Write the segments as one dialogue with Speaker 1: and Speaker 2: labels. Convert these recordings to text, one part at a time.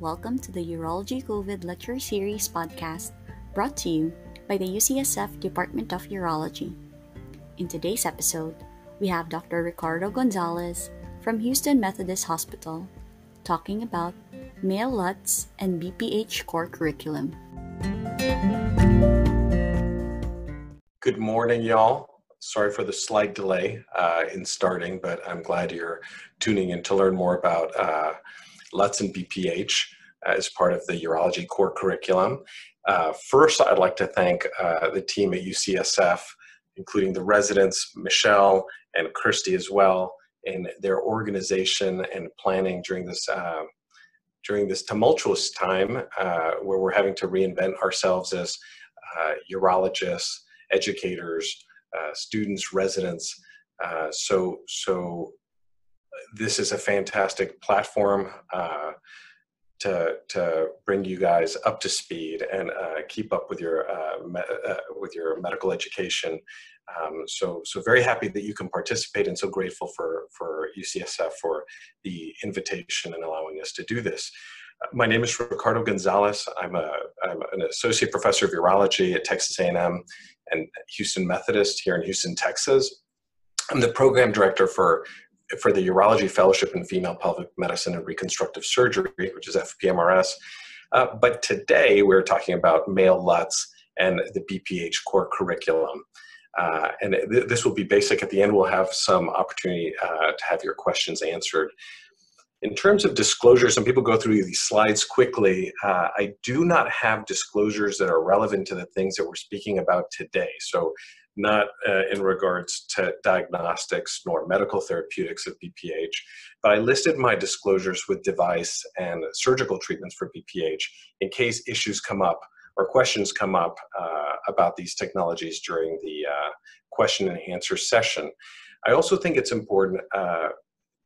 Speaker 1: welcome to the Urology COVID Lecture Series podcast brought to you by the UCSF Department of Urology. In today's episode, we have Dr. Ricardo Gonzalez from Houston Methodist Hospital talking about male LUTS and BPH core curriculum.
Speaker 2: Good morning, y'all. Sorry for the slight delay uh, in starting, but I'm glad you're tuning in to learn more about uh, LUTS and BPH as part of the urology core curriculum. Uh, first, I'd like to thank uh, the team at UCSF, including the residents, Michelle and Christy as well, in their organization and planning during this uh, during this tumultuous time uh, where we're having to reinvent ourselves as uh, urologists, educators, uh, students, residents. so, so this is a fantastic platform uh, to to bring you guys up to speed and uh, keep up with your uh, me- uh, with your medical education. Um, so so very happy that you can participate and so grateful for for UCSF for the invitation and allowing us to do this. My name is Ricardo Gonzalez. I'm, a, I'm an associate professor of urology at Texas A&M and Houston Methodist here in Houston, Texas. I'm the program director for for the Urology Fellowship in Female Pelvic Medicine and Reconstructive Surgery, which is FPMRS. Uh, but today we're talking about male LUTS and the BPH core curriculum. Uh, and th- this will be basic. At the end, we'll have some opportunity uh, to have your questions answered. In terms of disclosure, some people go through these slides quickly. Uh, I do not have disclosures that are relevant to the things that we're speaking about today. So not uh, in regards to diagnostics nor medical therapeutics of BPH, but I listed my disclosures with device and surgical treatments for BPH in case issues come up or questions come up uh, about these technologies during the uh, question and answer session. I also think it's important uh,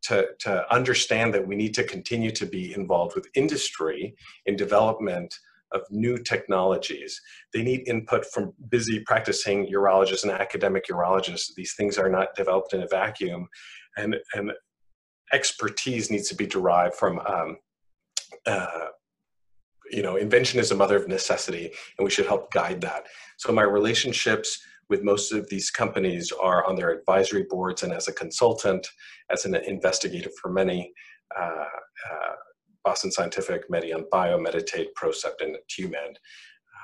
Speaker 2: to, to understand that we need to continue to be involved with industry in development of new technologies. They need input from busy practicing urologists and academic urologists. These things are not developed in a vacuum, and, and expertise needs to be derived from. Um, uh, you know, invention is a mother of necessity, and we should help guide that. So, my relationships with most of these companies are on their advisory boards and as a consultant, as an investigator for many. Uh, uh, Boston Scientific, Medion Bio, Medi-Tate, Procept, and TUMed.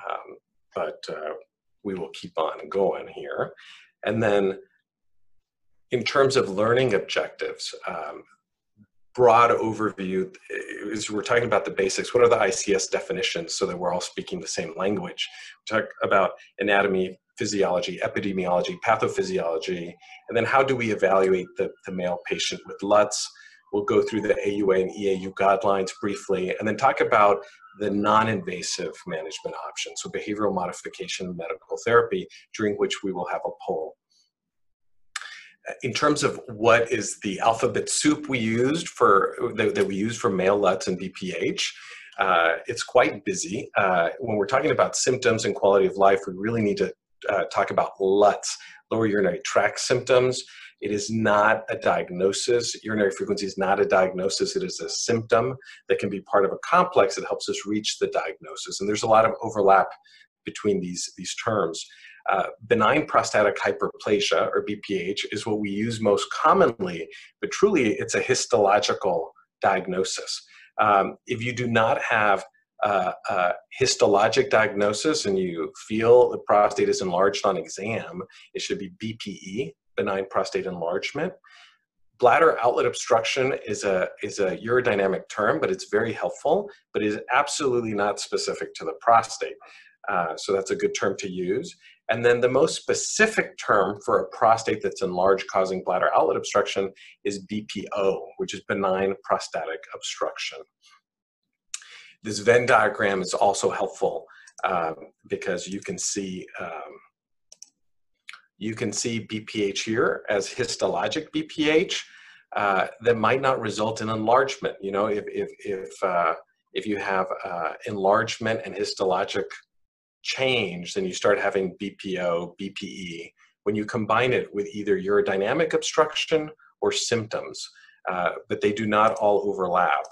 Speaker 2: Um, but uh, we will keep on going here. And then in terms of learning objectives, um, broad overview is we're talking about the basics. What are the ICS definitions so that we're all speaking the same language? We talk about anatomy, physiology, epidemiology, pathophysiology, and then how do we evaluate the, the male patient with LUTS, We'll go through the AUA and EAU guidelines briefly, and then talk about the non-invasive management options, so behavioral modification and medical therapy, during which we will have a poll. In terms of what is the alphabet soup we used for that, that we use for male LUTS and BPH, uh, it's quite busy. Uh, when we're talking about symptoms and quality of life, we really need to uh, talk about LUTS, lower urinary tract symptoms, it is not a diagnosis. Urinary frequency is not a diagnosis. It is a symptom that can be part of a complex that helps us reach the diagnosis. And there's a lot of overlap between these, these terms. Uh, benign prostatic hyperplasia, or BPH, is what we use most commonly, but truly it's a histological diagnosis. Um, if you do not have uh, a histologic diagnosis and you feel the prostate is enlarged on exam, it should be BPE, benign prostate enlargement. Bladder outlet obstruction is a, is a urodynamic term, but it's very helpful, but is absolutely not specific to the prostate. Uh, so that's a good term to use. And then the most specific term for a prostate that's enlarged causing bladder outlet obstruction is BPO, which is benign prostatic obstruction. This Venn diagram is also helpful um, because you can see um, you can see BPH here as histologic BPH uh, that might not result in enlargement. You know, if, if, if, uh, if you have uh, enlargement and histologic change, then you start having BPO, BPE, when you combine it with either urodynamic obstruction or symptoms, uh, but they do not all overlap.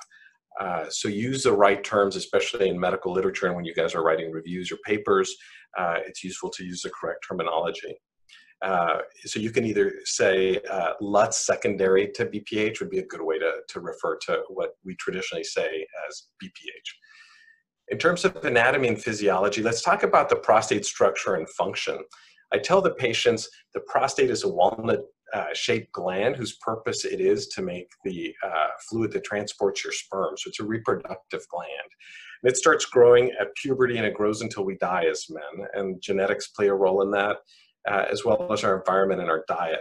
Speaker 2: Uh, so use the right terms, especially in medical literature and when you guys are writing reviews or papers, uh, it's useful to use the correct terminology. Uh, so you can either say uh, LUTS secondary to BPH would be a good way to, to refer to what we traditionally say as BPH. In terms of anatomy and physiology, let's talk about the prostate structure and function. I tell the patients the prostate is a walnut uh, shaped gland whose purpose it is to make the uh, fluid that transports your sperm. So it's a reproductive gland. And it starts growing at puberty and it grows until we die as men. And genetics play a role in that, uh, as well as our environment and our diet.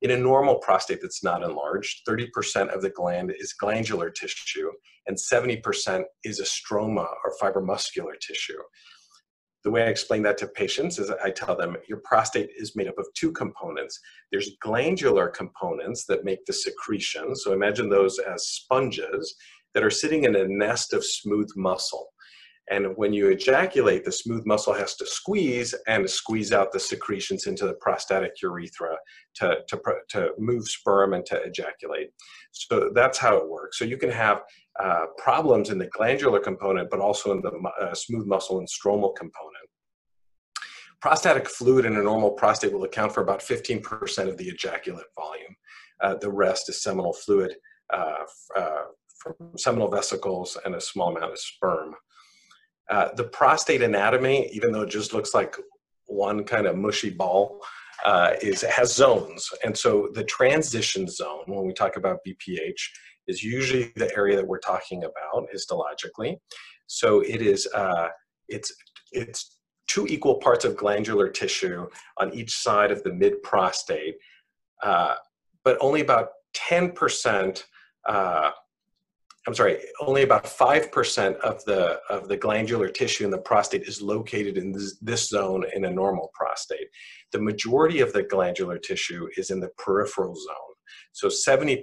Speaker 2: In a normal prostate that's not enlarged, 30% of the gland is glandular tissue and 70% is a stroma or fibromuscular tissue. The way I explain that to patients is I tell them your prostate is made up of two components. There's glandular components that make the secretion. So imagine those as sponges that are sitting in a nest of smooth muscle. And when you ejaculate, the smooth muscle has to squeeze and squeeze out the secretions into the prostatic urethra to, to, to move sperm and to ejaculate. So that's how it works. So you can have uh, problems in the glandular component, but also in the uh, smooth muscle and stromal component. Prostatic fluid in a normal prostate will account for about 15% of the ejaculate volume. Uh, the rest is seminal fluid uh, uh, from seminal vesicles and a small amount of sperm. Uh, the prostate anatomy, even though it just looks like one kind of mushy ball, uh, is has zones. And so the transition zone, when we talk about BPH, is usually the area that we're talking about histologically. So it is uh, it's it's two equal parts of glandular tissue on each side of the mid prostate, uh, but only about 10% uh, I'm sorry, only about 5% of the, of the glandular tissue in the prostate is located in this, this, zone in a normal prostate. The majority of the glandular tissue is in the peripheral zone. So 70%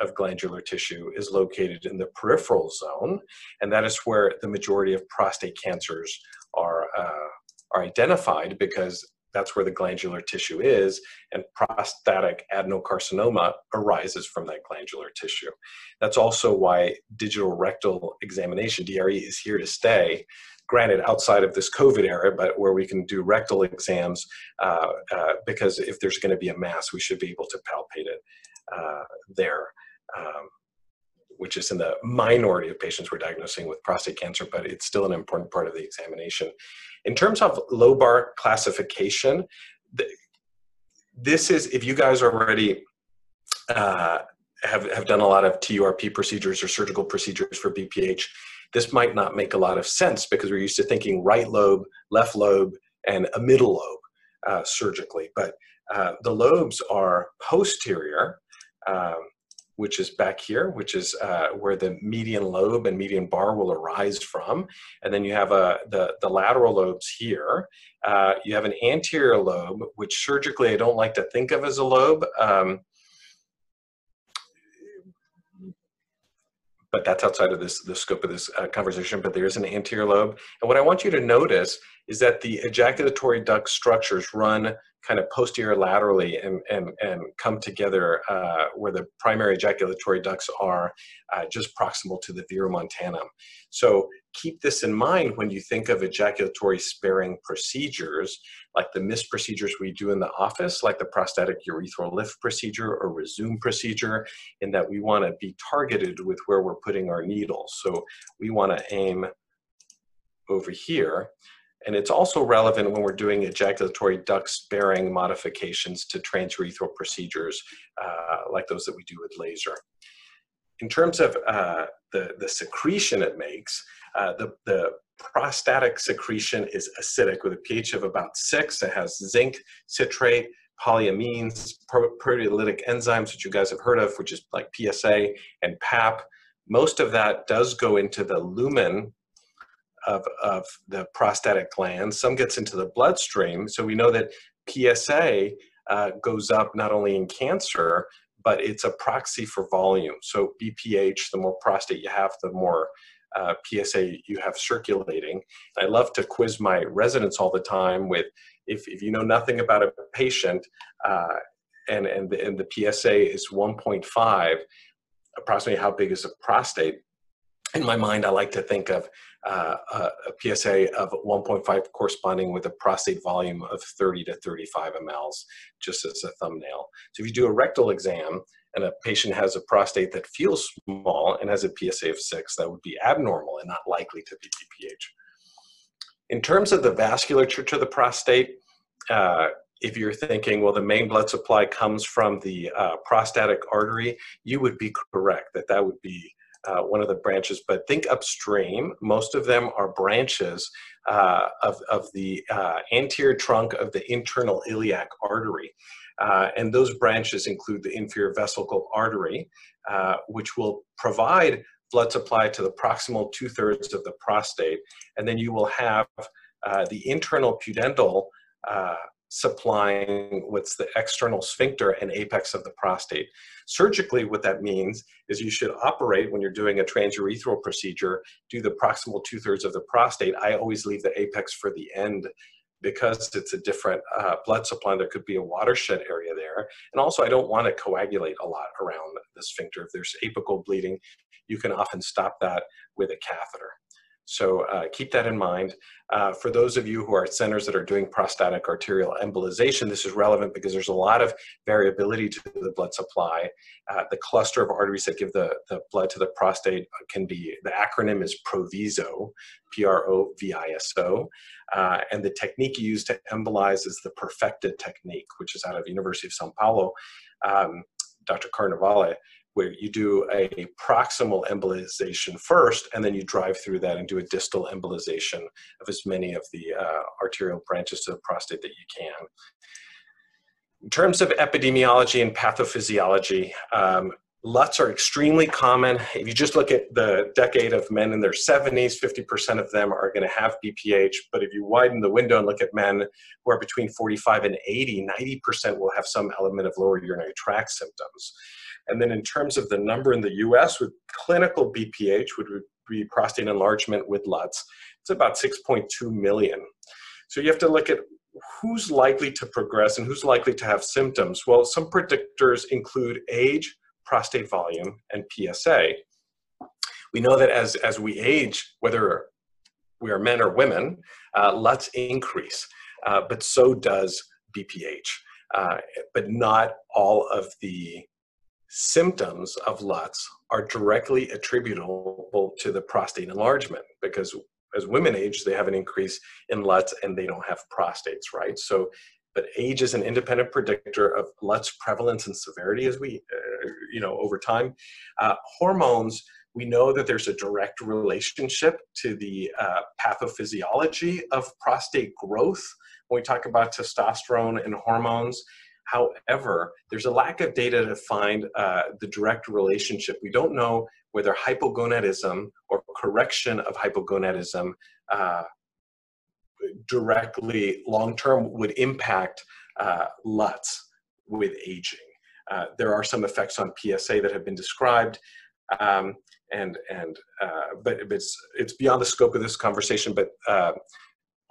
Speaker 2: of glandular tissue is located in the peripheral zone, and that is where the majority of prostate cancers are, uh, are identified because that's where the glandular tissue is, and prostatic adenocarcinoma arises from that glandular tissue. That's also why digital rectal examination, DRE, is here to stay. Granted, outside of this COVID era, but where we can do rectal exams, uh, uh, because if there's going to be a mass, we should be able to palpate it uh, there. Um, which is in the minority of patients we're diagnosing with prostate cancer, but it's still an important part of the examination. In terms of lobar classification, this is, if you guys already uh, have, have done a lot of TURP procedures or surgical procedures for BPH, this might not make a lot of sense because we're used to thinking right lobe, left lobe, and a middle lobe uh, surgically. But uh, the lobes are posterior, um, which is back here, which is uh, where the median lobe and median bar will arise from. And then you have uh, the, the lateral lobes here. Uh, you have an anterior lobe, which surgically I don't like to think of as a lobe. Um, but that's outside of this the scope of this uh, conversation, but there is an anterior lobe. And what I want you to notice is that the ejaculatory duct structures run kind of posterior laterally and, and, and come together uh, where the primary ejaculatory ducts are uh, just proximal to the verumontanum. So keep this in mind when you think of ejaculatory sparing procedures, like the MIST procedures we do in the office, like the prostatic urethral lift procedure or Rezum procedure, in that we want to be targeted with where we're putting our needles. So we want to aim over here and it's also relevant when we're doing ejaculatory duct sparing modifications to transurethral procedures uh, like those that we do with laser. In terms of uh, the, the secretion it makes, uh, the, the prostatic secretion is acidic with a pH of about six. It has zinc, citrate, polyamines, proteolytic enzymes, which you guys have heard of, which is like PSA and PAP. Most of that does go into the lumen of, of the prostatic gland. Some gets into the bloodstream. So we know that PSA uh, goes up not only in cancer, but it's a proxy for volume. So BPH, the more prostate you have, the more uh, PSA you have circulating. I love to quiz my residents all the time with if, if you know nothing about a patient uh, and, and, the, and the PSA is 1.5, approximately how big is a prostate? in my mind, I like to think of uh, a, PSA of 1.5 corresponding with a prostate volume of 30 to 35 mLs, just as a thumbnail. So if you do a rectal exam and a patient has a prostate that feels small and has a PSA of 6, that would be abnormal and not likely to be BPH. In terms of the vasculature to the prostate, uh, if you're thinking, well, the main blood supply comes from the uh, prostatic artery, you would be correct that that would be uh, one of the branches, but think upstream. Most of them are branches uh, of, of the uh, anterior trunk of the internal iliac artery. Uh, and those branches include the inferior vesical artery, uh, which will provide blood supply to the proximal two thirds of the prostate. And then you will have uh, the internal pudendal supplying what's the external sphincter and apex of the prostate. Surgically, what that means is you should operate when you're doing a transurethral procedure, do the proximal two thirds of the prostate. I always leave the apex for the end because it's a different uh, blood supply. There could be a watershed area there. And also, I don't want to coagulate a lot around the sphincter. If there's apical bleeding, you can often stop that with a catheter. So uh, keep that in mind. Uh, for those of you who are at centers that are doing prostatic arterial embolization, this is relevant because there's a lot of variability to the blood supply. Uh, the cluster of arteries that give the, the blood to the prostate can be, the acronym is PROVISO, P-R-O-V-I-S-O. Uh, and the technique used to embolize is the perfected technique, which is out of University of Sao Paulo. Um, Dr. Carnevale where you do a proximal embolization first, and then you drive through that and do a distal embolization of as many of the uh, arterial branches to the prostate that you can. In terms of epidemiology and pathophysiology, um, LUTs are extremely common. If you just look at the decade of men in their 70s, 50% of them are going to have BPH. But if you widen the window and look at men who are between 45 and 80, 90% will have some element of lower urinary tract symptoms. And then in terms of the number in the US with clinical BPH, which would be prostate enlargement with LUTs, it's about 6.2 million. So you have to look at who's likely to progress and who's likely to have symptoms. Well, some predictors include age, prostate volume, and PSA. We know that as, as we age, whether we are men or women, uh, LUTs increase, uh, but so does BPH. Uh, but not all of the symptoms of LUTs are directly attributable to the prostate enlargement because as women age, they have an increase in LUTs and they don't have prostates, right? So, but age is an independent predictor of LUTs prevalence and severity as we, uh, you know, over time. Uh, hormones, we know that there's a direct relationship to the uh, pathophysiology of prostate growth. When we talk about testosterone and hormones, However, there's a lack of data to find uh, the direct relationship. We don't know whether hypogonadism or correction of hypogonadism uh, directly long term would impact uh, LUTs with aging. Uh, there are some effects on PSA that have been described. Um, and and uh, but it's it's beyond the scope of this conversation. But uh,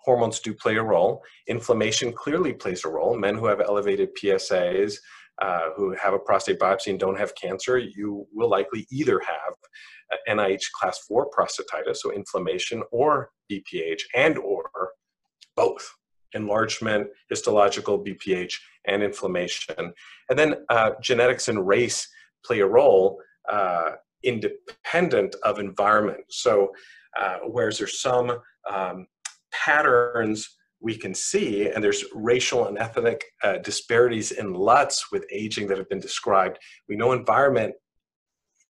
Speaker 2: hormones do play a role. Inflammation clearly plays a role. Men who have elevated PSAs, uh, who have a prostate biopsy and don't have cancer, you will likely either have NIH class 4 prostatitis, so inflammation, or BPH, and or both enlargement, histological BPH, and inflammation. And then uh, genetics and race play a role uh, independent of environment. So uh, whereas there's some um, patterns we can see, and there's racial and ethnic uh, disparities in LUTs with aging that have been described. We know environment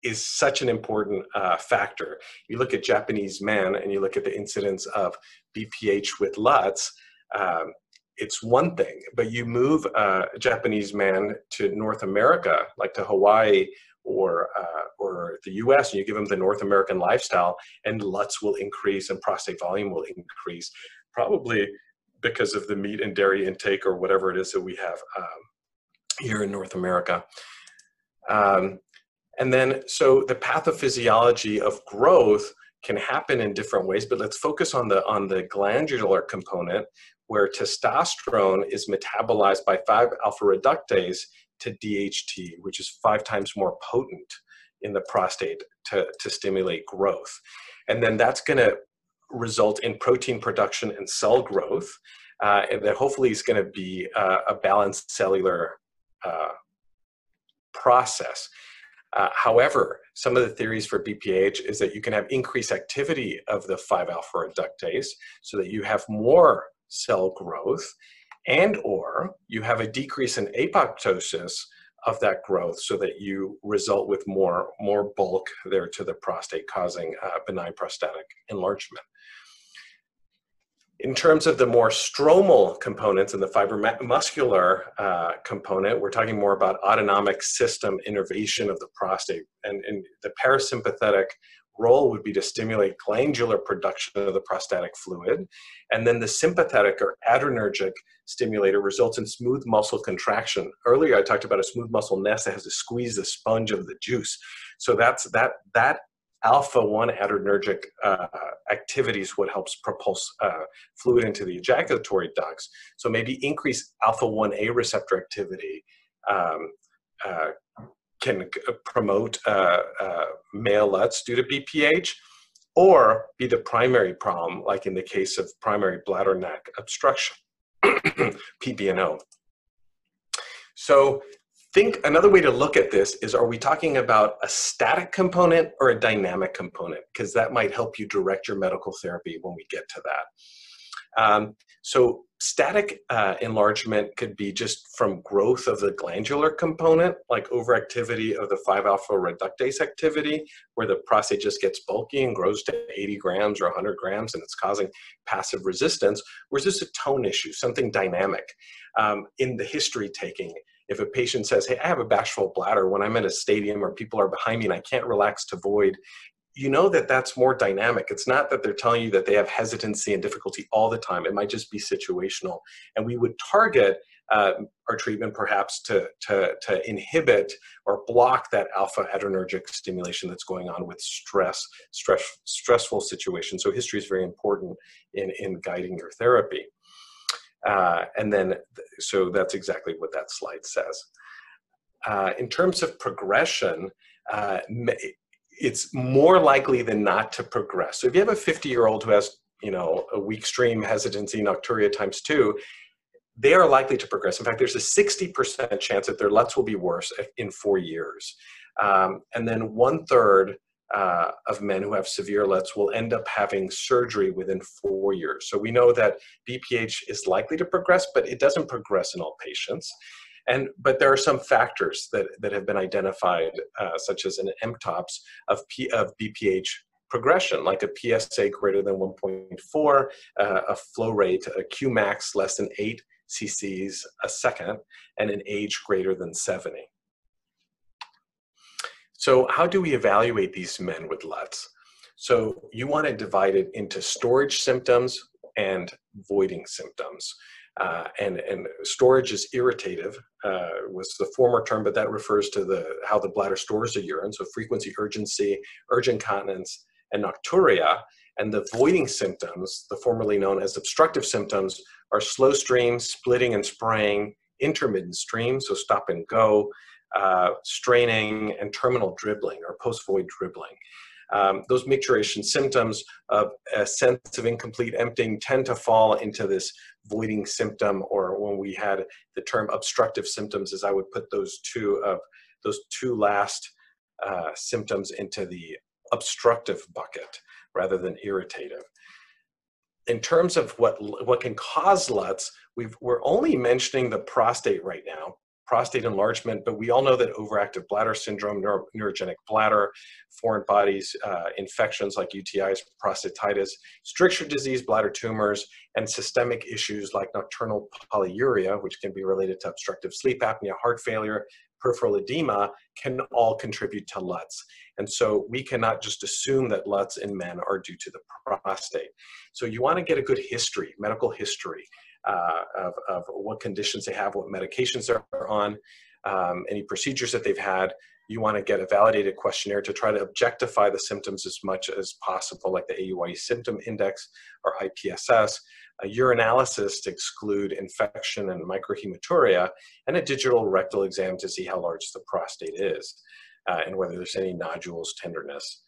Speaker 2: is such an important uh, factor. You look at Japanese men and you look at the incidence of BPH with LUTs, um, it's one thing, but you move a Japanese man to North America, like to Hawaii or uh, or the U.S. and you give them the North American lifestyle, and LUTs will increase and prostate volume will increase, probably because of the meat and dairy intake or whatever it is that we have um, here in North America. Um, and then, so the pathophysiology of growth can happen in different ways, but let's focus on the on the glandular component, where testosterone is metabolized by 5 alpha reductase to DHT, which is five times more potent in the prostate to, to stimulate growth. And then that's going to result in protein production and cell growth. Uh, and that hopefully is going to be uh, a balanced cellular uh, process. Uh, however, some of the theories for BPH is that you can have increased activity of the 5-alpha reductase so that you have more cell growth and or you have a decrease in apoptosis of that growth so that you result with more, more bulk there to the prostate causing uh, benign prostatic enlargement. In terms of the more stromal components and the fibromuscular uh, component, we're talking more about autonomic system innervation of the prostate. And, and the parasympathetic role would be to stimulate glandular production of the prostatic fluid. And then the sympathetic or adrenergic stimulator results in smooth muscle contraction. Earlier, I talked about a smooth muscle nest that has to squeeze the sponge of the juice. So that's that, that alpha 1 adrenergic uh, activities what helps propulse uh, fluid into the ejaculatory ducts. So maybe increase alpha 1A receptor activity um, uh, can promote uh, uh, male LUTS due to BPH or be the primary problem, like in the case of primary bladder neck obstruction, PBNO. So think another way to look at this is are we talking about a static component or a dynamic component? Because that might help you direct your medical therapy when we get to that. Um, so static uh, enlargement could be just from growth of the glandular component, like overactivity of the 5-alpha reductase activity, where the prostate just gets bulky and grows to 80 grams or 100 grams and it's causing passive resistance, or is this a tone issue, something dynamic? Um, in the history taking, if a patient says, hey, I have a bashful bladder when I'm in a stadium or people are behind me and I can't relax to void, you know that that's more dynamic. It's not that they're telling you that they have hesitancy and difficulty all the time. It might just be situational. And we would target uh, our treatment perhaps to, to, to inhibit or block that alpha adrenergic stimulation that's going on with stress, stress stressful situations. So history is very important in, in guiding your therapy. Uh, and then, so that's exactly what that slide says. Uh, in terms of progression, uh, it's more likely than not to progress. So if you have a 50 year old who has, you know, a weak stream hesitancy nocturia times two, they are likely to progress. In fact, there's a 60% chance that their LUTS will be worse in four years. Um, and then one third uh, of men who have severe LUTS will end up having surgery within four years. So we know that BPH is likely to progress, but it doesn't progress in all patients. And but there are some factors that, that have been identified, uh, such as an MTOPS of, P, of BPH progression, like a PSA greater than 1.4, uh, a flow rate, a Qmax less than 8 cc's a second, and an age greater than 70. So how do we evaluate these men with LUTS? So you want to divide it into storage symptoms and voiding symptoms. Uh, and, and storage is irritative uh, was the former term, but that refers to the how the bladder stores the urine. So frequency, urgency, urge incontinence, and nocturia. And the voiding symptoms, the formerly known as obstructive symptoms, are slow stream, splitting and spraying, intermittent stream, so stop and go, uh, straining, and terminal dribbling or post-void dribbling. Um, those micturition symptoms of a sense of incomplete emptying tend to fall into this voiding symptom, or when we had the term obstructive symptoms, as I would put those two of those two last uh, symptoms into the obstructive bucket rather than irritative. In terms of what what can cause LUTS, we are only mentioning the prostate right now prostate enlargement, but we all know that overactive bladder syndrome, neuro, neurogenic bladder, foreign bodies, uh, infections like UTIs, prostatitis, stricture disease, bladder tumors, and systemic issues like nocturnal polyuria, which can be related to obstructive sleep apnea, heart failure, peripheral edema, can all contribute to LUTS. And so we cannot just assume that LUTS in men are due to the prostate. So you want to get a good history, medical history uh, of, of what conditions they have, what medications they're on, um, any procedures that they've had, you want to get a validated questionnaire to try to objectify the symptoms as much as possible, like the AUA symptom index or IPSS, a urinalysis to exclude infection and microhematuria, and a digital rectal exam to see how large the prostate is uh, and whether there's any nodules, tenderness.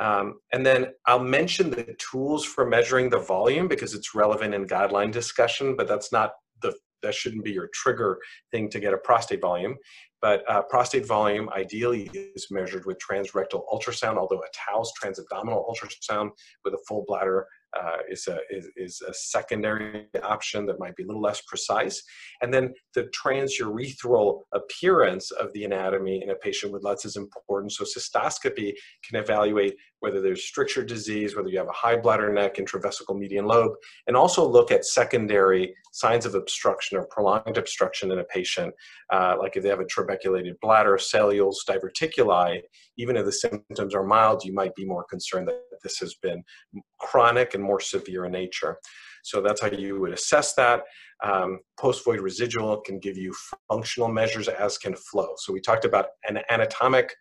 Speaker 2: Um, and then I'll mention the tools for measuring the volume because it's relevant in guideline discussion, but that's not the that shouldn't be your trigger thing to get a prostate volume. But uh, prostate volume ideally is measured with transrectal ultrasound, although a TAUS transabdominal ultrasound with a full bladder uh, is, a, is, is, a secondary option that might be a little less precise. And then the transurethral appearance of the anatomy in a patient with LUTS is important. So cystoscopy can evaluate whether there's stricture disease, whether you have a high bladder neck, intravesical median lobe, and also look at secondary signs of obstruction or prolonged obstruction in a patient, uh, like if they have a trabeculated bladder, cellules, diverticuli, even if the symptoms are mild, you might be more concerned that this has been chronic and more severe in nature. So that's how you would assess that. Um, post-void residual can give you functional measures as can flow. So we talked about an anatomic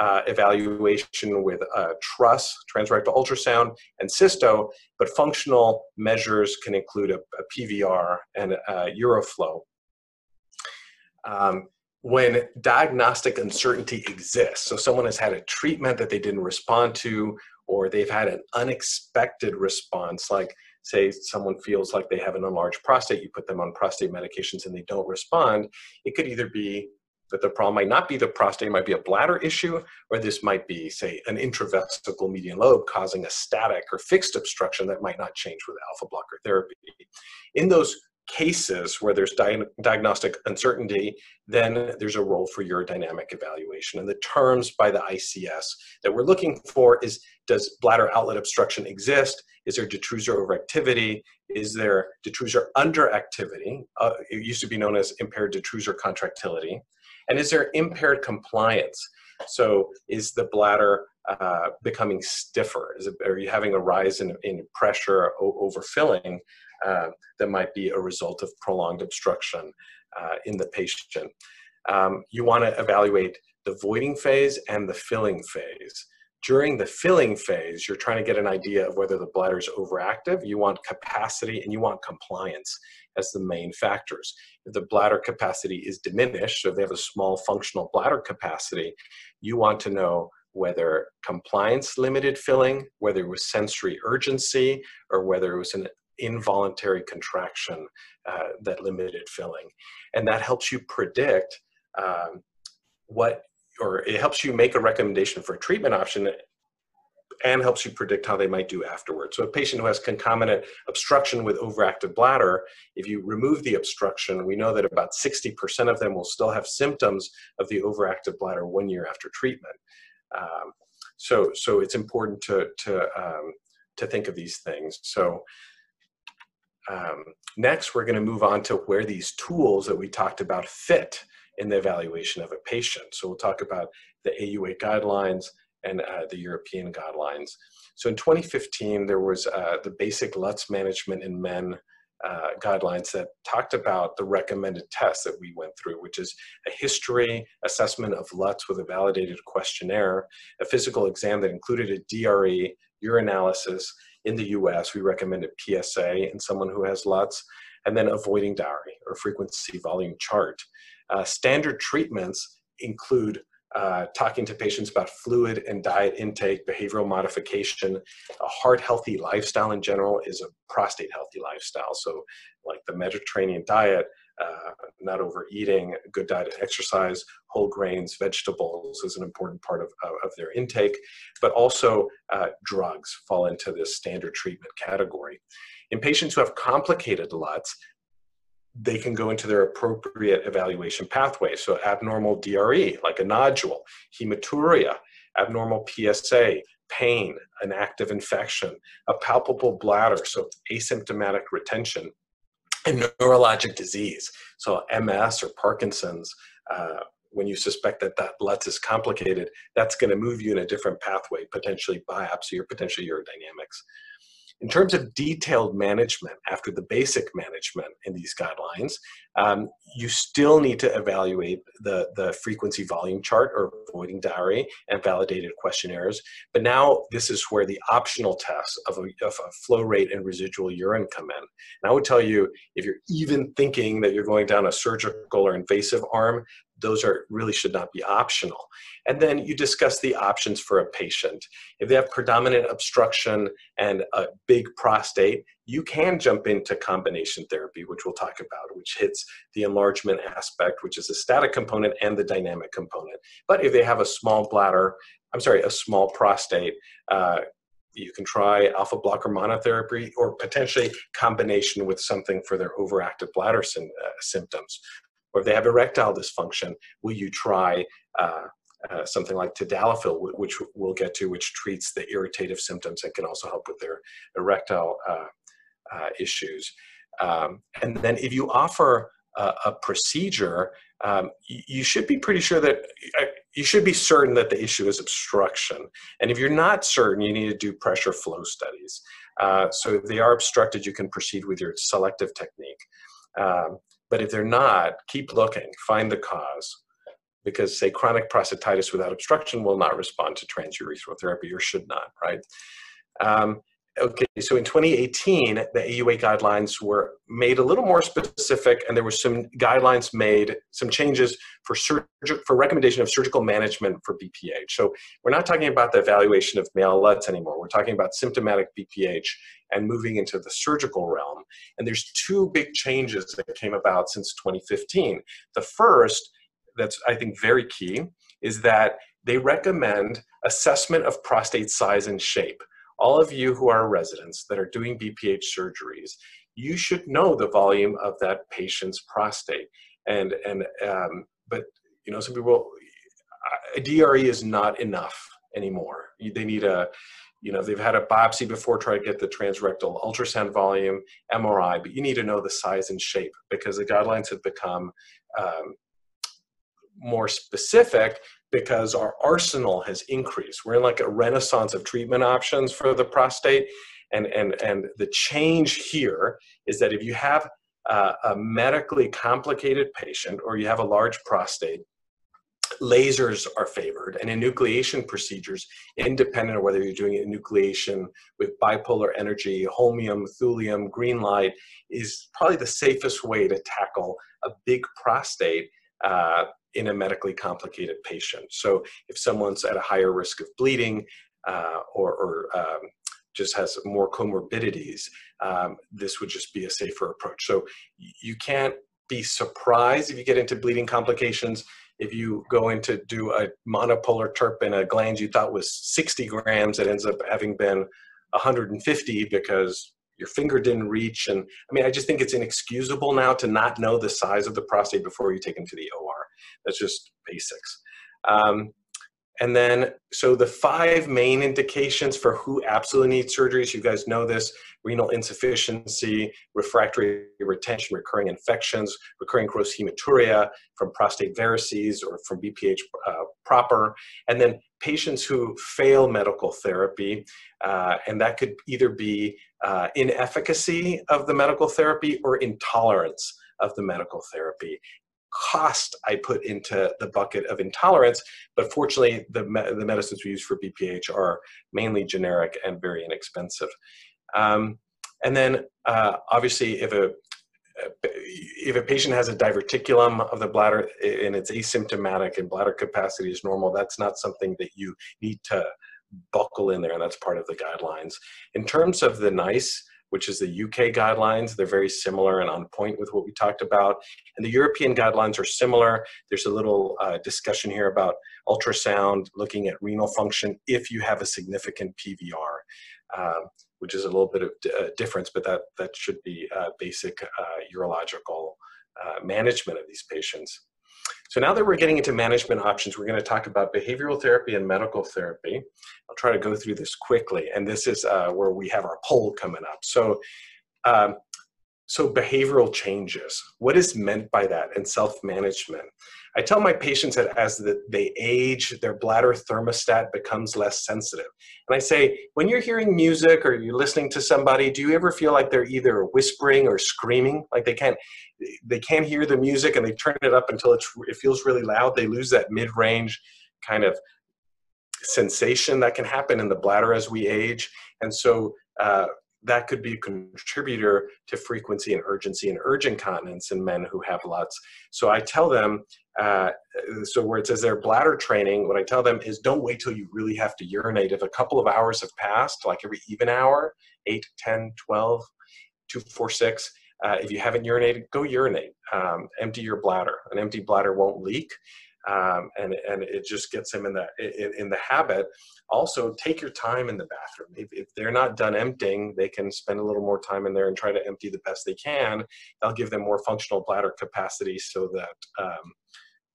Speaker 2: uh, evaluation with uh, TRUS, transrectal ultrasound, and cysto, but functional measures can include a, a PVR and a uroflow. Um, when diagnostic uncertainty exists, so someone has had a treatment that they didn't respond to, or they've had an unexpected response, like say someone feels like they have an enlarged prostate, you put them on prostate medications and they don't respond, it could either be that the problem might not be the prostate, it might be a bladder issue, or this might be, say, an intravesical median lobe causing a static or fixed obstruction that might not change with alpha blocker therapy. In those cases where there's di diagnostic uncertainty, then there's a role for urodynamic evaluation. And the terms by the ICS that we're looking for is, does bladder outlet obstruction exist? Is there detrusor overactivity? Is there detrusor underactivity? Uh, it used to be known as impaired detrusor contractility. And is there impaired compliance? So is the bladder uh, becoming stiffer? Is it, are you having a rise in, in pressure overfilling? uh, that might be a result of prolonged obstruction uh, in the patient. Um, you want to evaluate the voiding phase and the filling phase. During the filling phase, you're trying to get an idea of whether the bladder is overactive. You want capacity and you want compliance as the main factors. If the bladder capacity is diminished, so they have a small functional bladder capacity, you want to know whether compliance limited filling, whether it was sensory urgency, or whether it was an involuntary contraction uh, that limited filling. And that helps you predict um, what, or it helps you make a recommendation for a treatment option and helps you predict how they might do afterwards. So a patient who has concomitant obstruction with overactive bladder, if you remove the obstruction, we know that about 60% of them will still have symptoms of the overactive bladder one year after treatment. Um, so, so it's important to, to, um, to think of these things. So um, next, we're to move on to where these tools that we talked about fit in the evaluation of a patient. So we'll talk about the AUA guidelines and uh, the European guidelines. So in 2015, there was uh, the basic LUTS management in men uh, guidelines that talked about the recommended tests that we went through, which is a history assessment of LUTS with a validated questionnaire, a physical exam that included a DRE, urinalysis, in the US, we recommended PSA in someone who has LUTS, and then avoiding diary or frequency volume chart. Uh, standard treatments include uh, talking to patients about fluid and diet intake, behavioral modification. A heart healthy lifestyle in general is a prostate healthy lifestyle. So, like the Mediterranean diet, uh, not overeating, good diet and exercise, whole grains, vegetables is an important part of, of, of their intake, but also uh, drugs fall into this standard treatment category. In patients who have complicated LUTS, they can go into their appropriate evaluation pathway. So abnormal DRE, like a nodule, hematuria, abnormal PSA, pain, an active infection, a palpable bladder, so asymptomatic retention, and neurologic disease. So MS or Parkinson's, uh, when you suspect that that LUTS is complicated, that's going to move you in a different pathway, potentially biopsy or potentially urodynamics. In terms of detailed management, after the basic management in these guidelines, um, you still need to evaluate the, the frequency volume chart or avoiding diary and validated questionnaires. But now this is where the optional tests of a, of a flow rate and residual urine come in. And I would tell you, if you're even thinking that you're going down a surgical or invasive arm, those are really should not be optional. And then you discuss the options for a patient. If they have predominant obstruction and a big prostate, you can jump into combination therapy, which we'll talk about, which hits the enlargement aspect, which is the static component and the dynamic component. But if they have a small bladder, I'm sorry, a small prostate, uh, you can try alpha blocker monotherapy or potentially combination with something for their overactive bladder uh, symptoms or if they have erectile dysfunction, will you try uh, uh, something like tadalafil, which we'll get to, which treats the irritative symptoms and can also help with their erectile uh, uh issues. Um, and then if you offer a, a procedure, um, you should be pretty sure that uh, you should be certain that the issue is obstruction. And if you're not certain, you need to do pressure flow studies. Uh, so if they are obstructed, you can proceed with your selective technique. Um, but if they're not, keep looking, find the cause. Because, say, chronic prostatitis without obstruction will not respond to transurethral therapy or should not, right? Um, okay, so in 2018, the AUA guidelines were made a little more specific, and there were some guidelines made, some changes for surg- for recommendation of surgical management for BPH. So we're not talking about the evaluation of male LUTS anymore. We're talking about symptomatic BPH and moving into the surgical realm. And there's two big changes that came about since 2015. The first, that's I think very key, is that they recommend assessment of prostate size and shape. All of you who are residents that are doing BPH surgeries, you should know the volume of that patient's prostate. And and um, but you know some people, a DRE is not enough anymore. They need a you know, they've had a biopsy before, try to get the transrectal ultrasound volume, MRI, but you need to know the size and shape because the guidelines have become um, more specific because our arsenal has increased. We're in like a renaissance of treatment options for the prostate. And, and, and the change here is that if you have uh, a medically complicated patient or you have a large prostate, lasers are favored and enucleation procedures independent of whether you're doing enucleation with bipolar energy holmium thulium green light is probably the safest way to tackle a big prostate uh, in a medically complicated patient. So if someone's at a higher risk of bleeding uh, or, or um, just has more comorbidities um, this would just be a safer approach. So you can't be surprised if you get into bleeding complications. If you go in to do a monopolar TURP in a gland you thought was 60 grams, it ends up having been 150 because your finger didn't reach. And I mean, I just think it's inexcusable now to not know the size of the prostate before you take them to the OR. That's just basics. Um, and then, so the five main indications for who absolutely needs surgeries, you guys know this renal insufficiency, refractory retention, recurring infections, recurring gross hematuria from prostate varices or from BPH uh, proper, and then patients who fail medical therapy, uh, and that could either be uh, inefficacy of the medical therapy or intolerance of the medical therapy cost I put into the bucket of intolerance, but fortunately, the, me- the medicines we use for BPH are mainly generic and very inexpensive. Um, and then, uh, obviously, if a if a patient has a diverticulum of the bladder and it's asymptomatic and bladder capacity is normal, that's not something that you need to buckle in there, and that's part of the guidelines. In terms of the NICE, which is the UK guidelines. They're very similar and on point with what we talked about. And the European guidelines are similar. There's a little uh, discussion here about ultrasound, looking at renal function if you have a significant PVR, um, which is a little bit of uh, difference, but that, that should be uh, basic uh, urological uh, management of these patients. So now that we're getting into management options, we're going to talk about behavioral therapy and medical therapy. I'll try to go through this quickly, and this is uh, where we have our poll coming up. So, um, so behavioral changes. What is meant by that? And self-management. I tell my patients that as the, they age, their bladder thermostat becomes less sensitive. And I say, when you're hearing music or you're listening to somebody, do you ever feel like they're either whispering or screaming? Like they can't, they can't hear the music and they turn it up until it's, it feels really loud. They lose that mid-range kind of sensation that can happen in the bladder as we age. And so uh, that could be a contributor to frequency and urgency and urge incontinence in men who have LUTS. So I tell them, uh, so where it says their bladder training, what I tell them is don't wait till you really have to urinate. If a couple of hours have passed, like every even hour, 8, 10, 12, 2, 4, 6, uh, if you haven't urinated, go urinate. Um, empty your bladder. An empty bladder won't leak um, and and it just gets them in the in, in, the habit. Also, take your time in the bathroom. If, if, they're not done emptying, they can spend a little more time in there and try to empty the best they can. That'll give them more functional bladder capacity, so that um,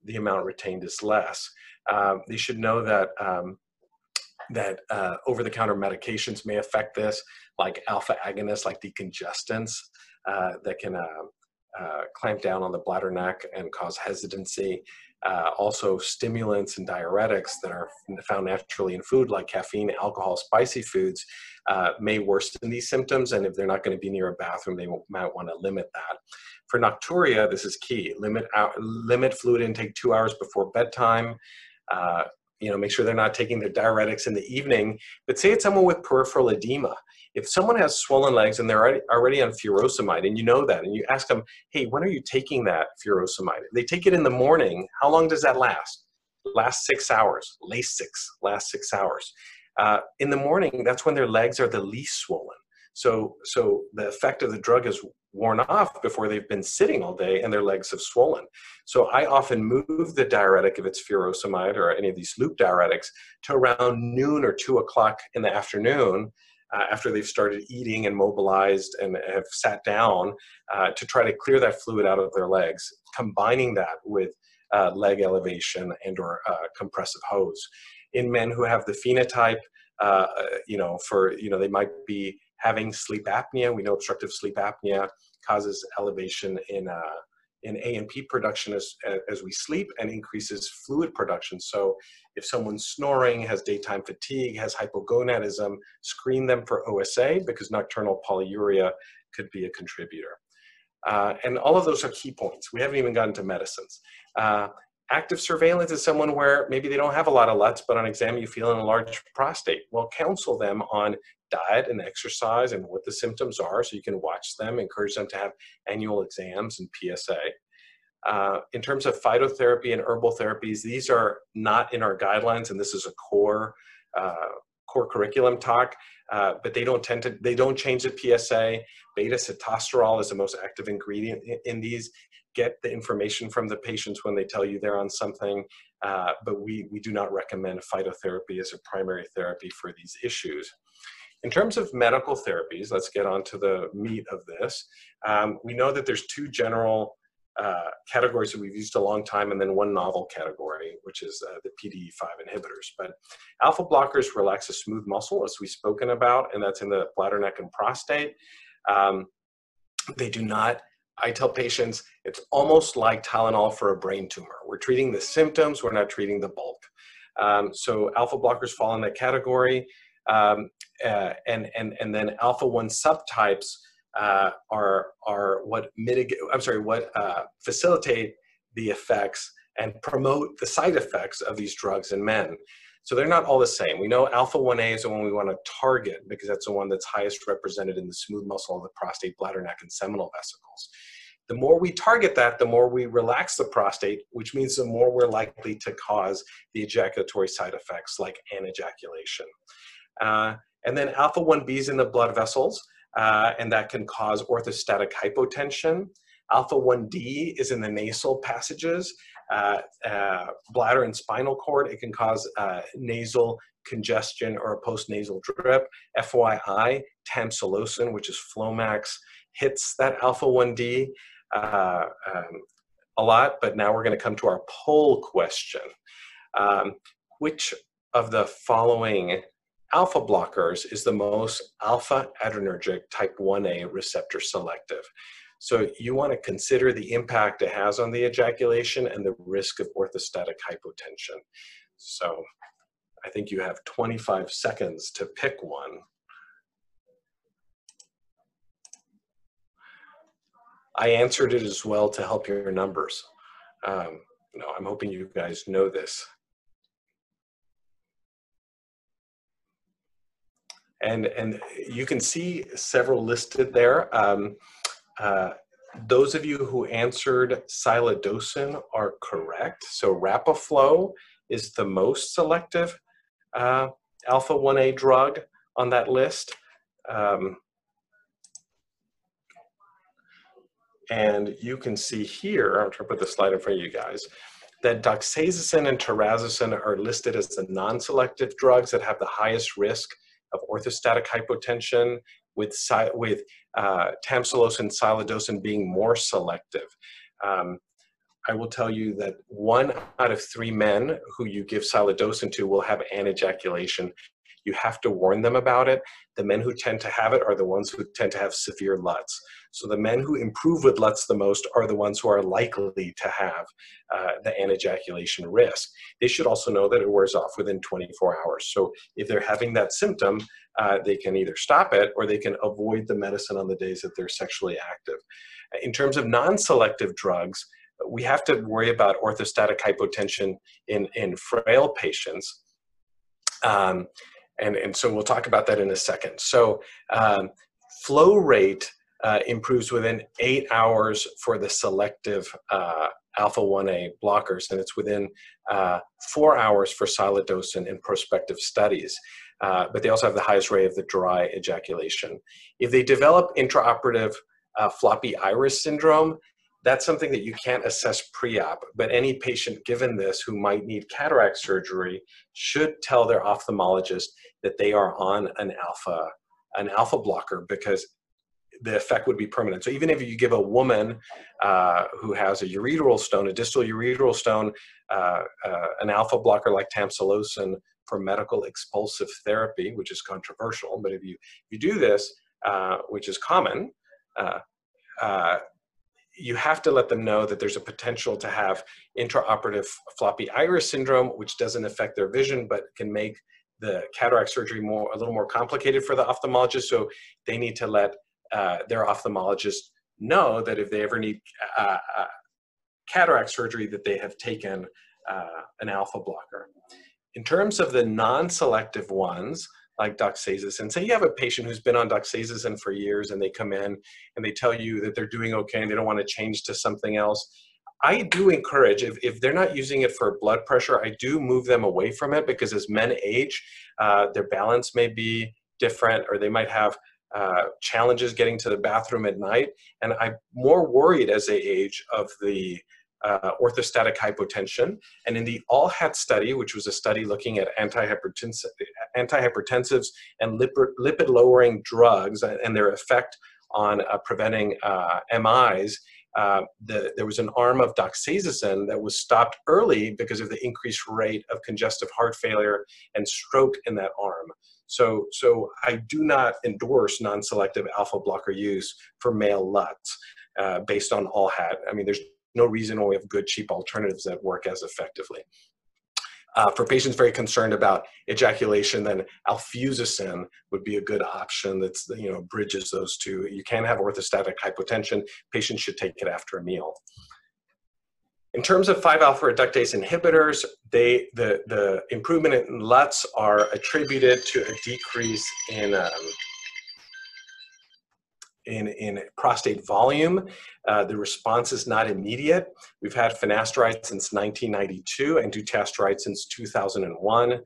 Speaker 2: the amount retained is less. Um, they should know that. Um, that uh, over-the-counter medications may affect this, like alpha agonists, like decongestants, uh, that can uh, uh, clamp down on the bladder neck and cause hesitancy. Uh, also, stimulants and diuretics that are found naturally in food, like caffeine, alcohol, spicy foods, uh, may worsen these symptoms. And if they're not going to be near a bathroom, they might want to limit that. For nocturia, this is key. Limit out, limit fluid intake two hours before bedtime. Uh, you know, make sure they're not taking their diuretics in the evening. But say it's someone with peripheral edema. If someone has swollen legs and they're already, on furosemide, and you know that, and you ask them, hey, when are you taking that furosemide? They take it in the morning, how long does that last? Last six hours, last six last six hours. Uh, in the morning, that's when their legs are the least swollen. So, so the effect of the drug is worn off before they've been sitting all day and their legs have swollen. So I often move the diuretic, if it's furosemide or any of these loop diuretics, to around noon or two o'clock in the afternoon uh, after they've started eating and mobilized and have sat down uh, to try to clear that fluid out of their legs, combining that with uh, leg elevation and or uh, compressive hose. In men who have the phenotype, uh, you know, for, you know, they might be having sleep apnea. We know obstructive sleep apnea causes elevation in uh, in ANP production as, as we sleep and increases fluid production. So if someone's snoring, has daytime fatigue, has hypogonadism, screen them for OSA because nocturnal polyuria could be a contributor. Uh, and all of those are key points. We haven't even gotten to medicines. Uh, active surveillance is someone where maybe they don't have a lot of LUTs, but on exam you feel an enlarged prostate. Well, counsel them on diet and exercise and what the symptoms are so you can watch them, encourage them to have annual exams and PSA. Uh, in terms of phytotherapy and herbal therapies, these are not in our guidelines, and this is a core uh, core curriculum talk. Uh, but they don't tend to they don't change the PSA. Beta sitosterol is the most active ingredient in, in these. Get the information from the patients when they tell you they're on something. Uh, but we we do not recommend phytotherapy as a primary therapy for these issues. In terms of medical therapies, let's get on to the meat of this. Um, we know that there's two general uh, categories that we've used a long time and then one novel category, which is uh, the PDE5 inhibitors. But alpha blockers relax a smooth muscle, as we've spoken about, and that's in the bladder, neck, and prostate. Um, they do not, I tell patients, it's almost like Tylenol for a brain tumor. We're treating the symptoms, we're not treating the bulk. Um, so alpha blockers fall in that category. Um, uh, and, and, and then alpha 1 subtypes uh, are, are what mitigate, I'm sorry, what uh, facilitate the effects and promote the side effects of these drugs in men. So they're not all the same. We know alpha 1A is the one we want to target because that's the one that's highest represented in the smooth muscle of the prostate, bladder neck, and seminal vesicles. The more we target that, the more we relax the prostate, which means the more we're likely to cause the ejaculatory side effects like anejaculation. Uh, and then alpha 1B is in the blood vessels, uh, and that can cause orthostatic hypotension. Alpha 1D is in the nasal passages, uh, uh, bladder and spinal cord. It can cause uh, nasal congestion or a postnasal drip. FYI, tamsulosin, which is Flomax, hits that alpha 1D uh, um, a lot, but now we're going to come to our poll question. Um, which of the following alpha blockers is the most alpha adrenergic type 1A receptor selective. So you want to consider the impact it has on the ejaculation and the risk of orthostatic hypotension. So I think you have 25 seconds to pick one. I answered it as well to help your numbers. Um, no, I'm hoping you guys know this. And, and you can see several listed there. Um, uh, those of you who answered silodosin are correct. So Rapaflo is the most selective uh, alpha 1A drug on that list. Um, and you can see here, I'm trying to put the slide in front of you guys, that doxazosin and terazosin are listed as the non-selective drugs that have the highest risk of orthostatic hypotension with, with uh, tamsulosin silodosin being more selective. Um, I will tell you that one out of three men who you give silodosin to will have anejaculation. You have to warn them about it. The men who tend to have it are the ones who tend to have severe LUTS. So the men who improve with LUTS the most are the ones who are likely to have uh, the anejaculation risk. They should also know that it wears off within 24 hours. So if they're having that symptom, uh, they can either stop it or they can avoid the medicine on the days that they're sexually active. In terms of non-selective drugs, we have to worry about orthostatic hypotension in, in frail patients. Um, and, and so we'll talk about that in a second. So um, flow rate uh, improves within eight hours for the selective uh, alpha 1A blockers, and it's within uh, four hours for silodosin in prospective studies. Uh, but they also have the highest rate of the dry ejaculation. If they develop intraoperative uh, floppy iris syndrome, that's something that you can't assess pre-op, but any patient given this who might need cataract surgery should tell their ophthalmologist that they are on an alpha, an alpha blocker because the effect would be permanent. So even if you give a woman uh, who has a ureteral stone, a distal ureteral stone, uh, uh, an alpha blocker like tamsulosin for medical expulsive therapy, which is controversial, but if you, you do this, uh, which is common, uh, uh, you have to let them know that there's a potential to have intraoperative floppy iris syndrome, which doesn't affect their vision, but can make the cataract surgery more a little more complicated for the ophthalmologist. So they need to let uh, their ophthalmologist know that if they ever need uh, uh, cataract surgery, that they have taken uh, an alpha blocker. In terms of the non-selective ones, like doxazosin. Say you have a patient who's been on doxazosin for years and they come in and they tell you that they're doing okay and they don't want to change to something else. I do encourage, if, if they're not using it for blood pressure, I do move them away from it because as men age, uh, their balance may be different or they might have uh, challenges getting to the bathroom at night. And I'm more worried as they age of the uh, orthostatic hypotension. And in the ALLHAT study, which was a study looking at antihypertensive, antihypertensives and lipid, lipid lowering drugs and their effect on uh, preventing uh, MIs, uh, the, there was an arm of doxazosin that was stopped early because of the increased rate of congestive heart failure and stroke in that arm. So, so I do not endorse non-selective alpha blocker use for male LUTs uh, based on ALLHAT. I mean, there's no reason why we have good, cheap alternatives that work as effectively. Uh, for patients very concerned about ejaculation, then alfuzosin would be a good option that's, you know, bridges those two. You can have orthostatic hypotension. Patients should take it after a meal. In terms of 5-alpha reductase inhibitors, they, the, the improvement in LUTs are attributed to a decrease in um, in, in prostate volume. Uh, the response is not immediate. We've had finasteride since 1992 and dutasteride since 2001.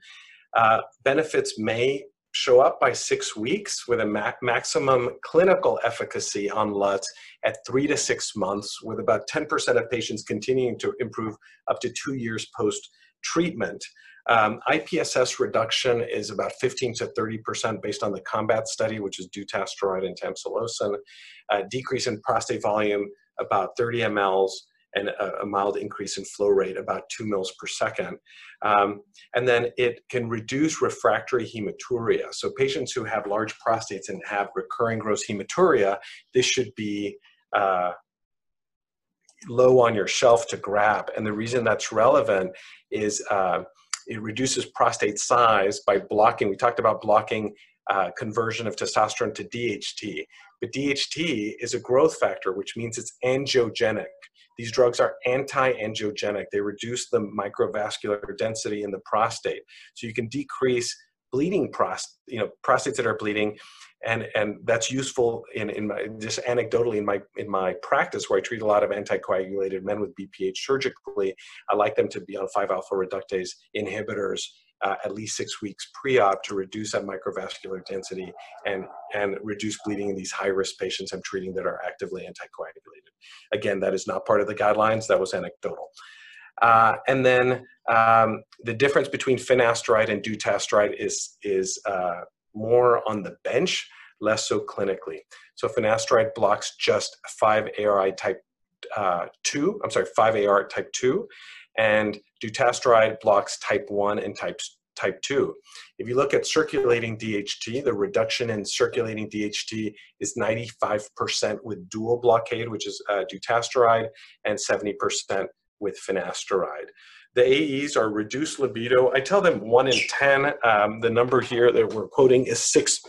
Speaker 2: Uh, benefits may show up by six weeks with a ma maximum clinical efficacy on LUTs at three to six months, with about 10% of patients continuing to improve up to two years post treatment. Um, IPSS reduction is about 15 to 30% based on the COMBAT study, which is dutasteride and tamsulosin. Uh, decrease in prostate volume, about 30 mLs, and a, a, mild increase in flow rate, about 2 mils per second. Um, and then it can reduce refractory hematuria. So patients who have large prostates and have recurring gross hematuria, this should be uh, low on your shelf to grab. And the reason that's relevant is uh, it reduces prostate size by blocking. We talked about blocking uh, conversion of testosterone to DHT. But DHT is a growth factor, which means it's angiogenic. These drugs are anti-angiogenic. They reduce the microvascular density in the prostate. So you can decrease bleeding prostate, you know, prostates that are bleeding and and that's useful in in my just anecdotally in my in my practice where I treat a lot of anticoagulated men with BPH surgically. I like them to be on 5 alpha reductase inhibitors uh, at least six weeks pre-op to reduce that microvascular density and and reduce bleeding in these high risk patients I'm treating that are actively anticoagulated. Again, that is not part of the guidelines. That was anecdotal. Uh, and then um, the difference between finasteride and dutasteride is is uh, more on the bench, less so clinically. So if an finasteride blocks just 5-ARI type uh, 2, I'm sorry, 5-AR type 2, and dutasteride blocks type 1 and type, type 2. If you look at circulating DHT, the reduction in circulating DHT is 95% with dual blockade, which is uh, dutasteride, and 70% with finasteride. The AEs are reduced libido. I tell them one in 10. Um, the number here that we're quoting is 6,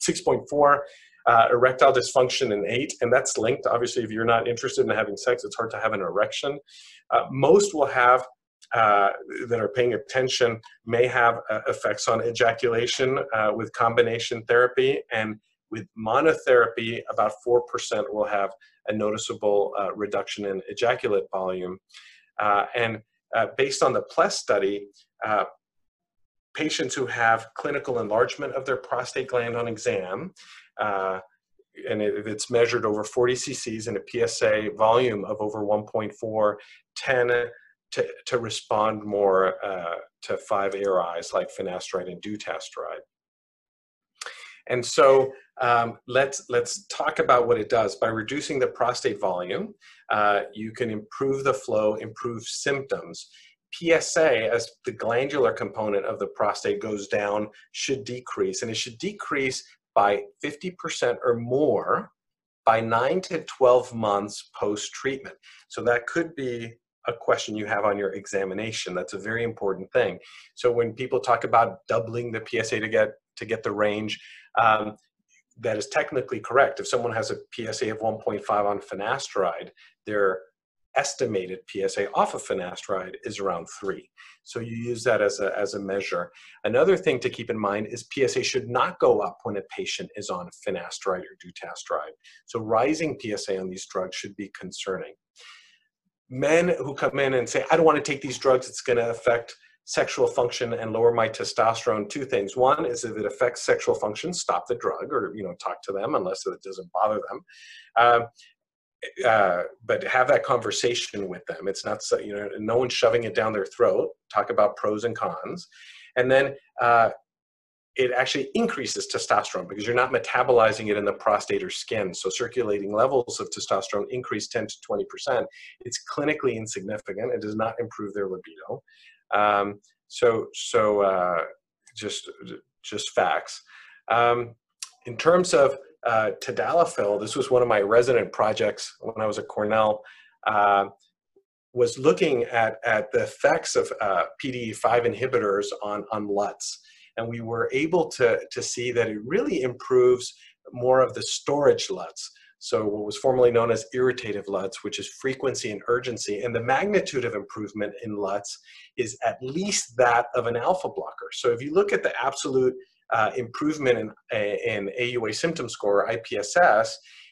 Speaker 2: 6.4. Uh, erectile dysfunction in eight, and that's linked. Obviously, if you're not interested in having sex, it's hard to have an erection. Uh, most will have uh, that are paying attention may have uh, effects on ejaculation uh, with combination therapy, and with monotherapy, about 4% will have a noticeable uh, reduction in ejaculate volume. and based on the PLESS study, uh, patients who have clinical enlargement of their prostate gland on exam, uh, and if it's measured over 40 cc's and a PSA volume of over 1.4, tend to, to respond more uh, to 5-ARIs like finasteride and dutasteride. And so um, let's, let's talk about what it does. By reducing the prostate volume, uh, you can improve the flow, improve symptoms. PSA, as the glandular component of the prostate goes down, should decrease, and it should decrease by 50% or more by 9 to 12 months post treatment. So that could be a question you have on your examination. That's a very important thing. So when people talk about doubling the PSA to get to get the range, um, that is technically correct. If someone has a PSA of 1.5 on finasteride, their estimated PSA off of finasteride is around three. So you use that as a, as a measure. Another thing to keep in mind is PSA should not go up when a patient is on finasteride or dutasteride. So rising PSA on these drugs should be concerning. Men who come in and say, I don't want to take these drugs, it's going to affect sexual function and lower my testosterone two things one is if it affects sexual function stop the drug or you know talk to them unless it doesn't bother them uh, uh, but have that conversation with them it's not so you know no one's shoving it down their throat talk about pros and cons and then uh, it actually increases testosterone because you're not metabolizing it in the prostate or skin. So circulating levels of testosterone increase 10 to 20%. It's clinically insignificant. It does not improve their libido. Um, so so uh, just just facts. Um, in terms of uh, tadalafil, this was one of my resident projects when I was at Cornell. Uh, was looking at, at the effects of uh, PDE5 inhibitors on, on LUTs. And we were able to, to see that it really improves more of the storage LUTs. So what was formerly known as irritative LUTs, which is frequency and urgency, and the magnitude of improvement in LUTs is at least that of an alpha blocker. So if you look at the absolute uh, improvement in, in AUA symptom score, IPSS,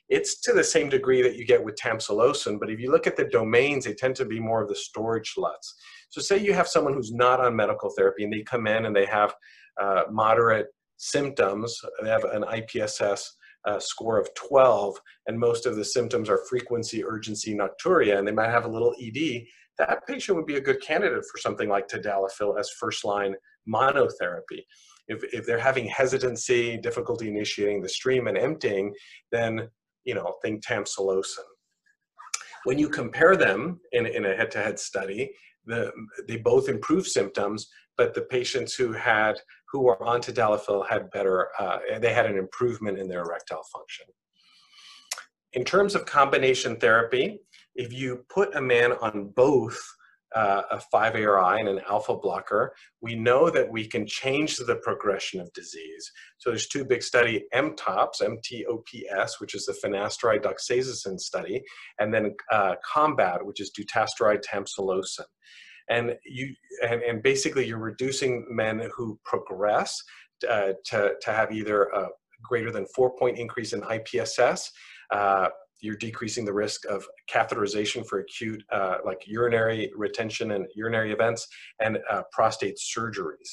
Speaker 2: it's to the same degree that you get with tamsulosin, but if you look at the domains, they tend to be more of the storage LUTs. So say you have someone who's not on medical therapy and they come in and they have uh, moderate symptoms, they have an IPSS uh, score of 12, and most of the symptoms are frequency, urgency, nocturia, and they might have a little ED, that patient would be a good candidate for something like tadalafil as first line monotherapy. If, if they're having hesitancy, difficulty initiating the stream and emptying, then, you know, think tamsulosin. When you compare them in, in a head-to-head study, the, they both improve symptoms, but the patients who had who were on tadalafil had better, uh, they had an improvement in their erectile function. in terms of combination therapy, if you put a man on both uh, a 5-ARI and an alpha blocker, we know that we can change the progression of disease. So there's two big study, MTOPS, M-T-O-P-S, which is the finasteride doxazosin study, and then uh, COMBAT, which is dutasteride tamsulosin. And, you, and, and basically you're reducing men who progress uh, to, to have either a greater than four point increase in IPSS, uh, you're decreasing the risk of catheterization for acute uh, like urinary retention and urinary events and uh, prostate surgeries.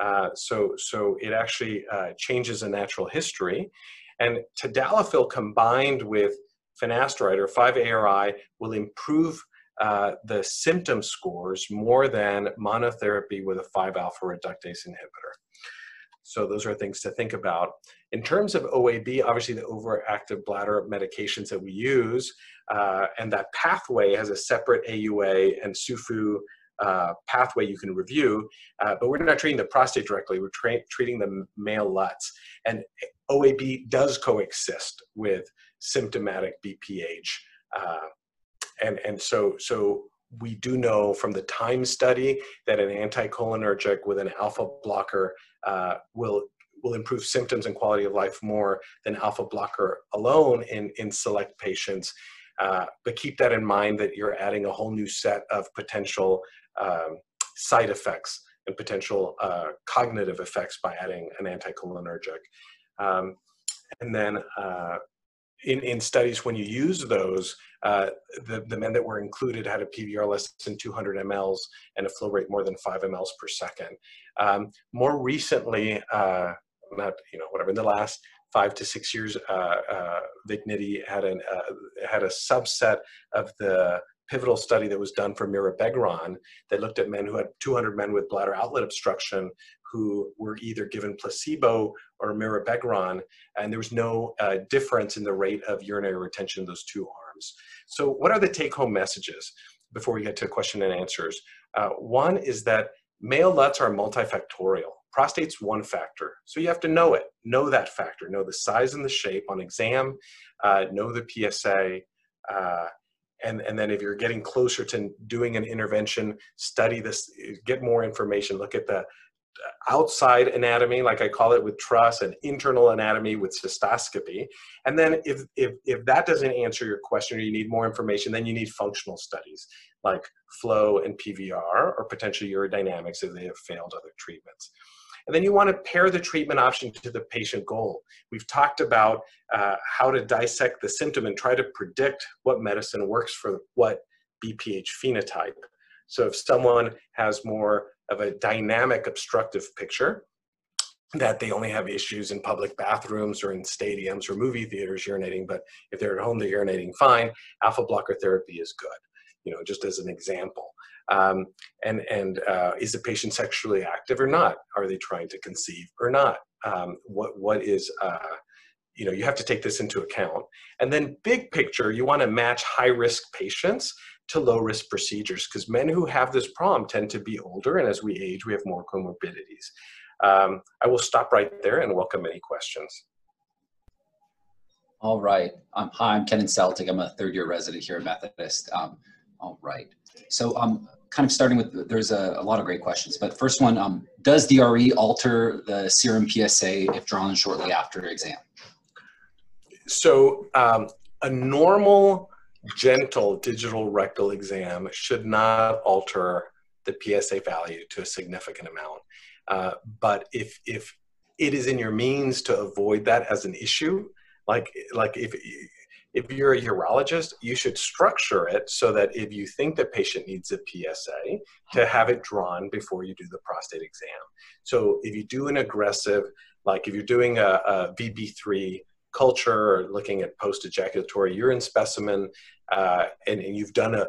Speaker 2: Uh, so, so it actually uh, changes a natural history. And tadalafil combined with finasteride or 5-ARI will improve uh, the symptom scores more than monotherapy with a 5-alpha reductase inhibitor. So those are things to think about. In terms of OAB, obviously the overactive bladder medications that we use, uh, and that pathway has a separate AUA and SUFU uh, pathway you can review, uh, but we're not treating the prostate directly, we're tra- treating the male LUTs. And OAB does coexist with symptomatic BPH. And, and so, so we do know from the time study that an anticholinergic with an alpha blocker uh, will will improve symptoms and quality of life more than alpha blocker alone in, in select patients. Uh, but keep that in mind that you're adding a whole new set of potential um, side effects and potential uh, cognitive effects by adding an anticholinergic. Um, and then uh, in, in studies, when you use those, uh, the, the men that were included had a PVR less than 200 mLs and a flow rate more than 5 mLs per second. Um, more recently, uh, not, you know, whatever, in the last five to six years, uh, uh, had, an, uh, had a subset of the pivotal study that was done for mirabegron that looked at men who had 200 men with bladder outlet obstruction who were either given placebo or mirabegron, and there was no uh, difference in the rate of urinary retention in those two arms. So what are the take-home messages before we get to question and answers? Uh, one is that male LUTs are multifactorial. Prostate's one factor, so you have to know it. Know that factor. Know the size and the shape on exam. Uh, know the PSA. Uh, and, and then if you're getting closer to doing an intervention, study this, get more information, look at the outside anatomy, like I call it with TRUS, and internal anatomy with cystoscopy. And then if, if, if that doesn't answer your question or you need more information, then you need functional studies like flow and PVR or potentially urodynamics if they have failed other treatments. And then you want to pair the treatment option to the patient goal. We've talked about uh, how to dissect the symptom and try to predict what medicine works for what BPH phenotype. So if someone has more of a dynamic obstructive picture, that they only have issues in public bathrooms or in stadiums or movie theaters urinating, but if they're at home, they're urinating fine, alpha blocker therapy is good, you know, just as an example. Um, and and uh, is the patient sexually active or not? Are they trying to conceive or not? Um, what what is uh, you know you have to take this into account. And then big picture, you want to match high risk patients to low risk procedures because men who have this problem tend to be older, and as we age, we have more comorbidities. Um, I will stop right there and welcome any questions.
Speaker 3: All right. Um, hi, I'm Kenan Celtic. I'm a third year resident here at Methodist. Um, all right. So um, kind of starting with, there's a, a, lot of great questions, but first one, um, does DRE alter the serum PSA if drawn shortly after exam?
Speaker 2: So um, a normal, gentle digital rectal exam should not alter the PSA value to a significant amount. Uh, but if, if it is in your means to avoid that as an issue, like, like if if you're a urologist, you should structure it so that if you think the patient needs a PSA, to have it drawn before you do the prostate exam. So if you do an aggressive, like if you're doing a, a VB3 culture or looking at post-ejaculatory urine specimen, uh, and, and, you've done a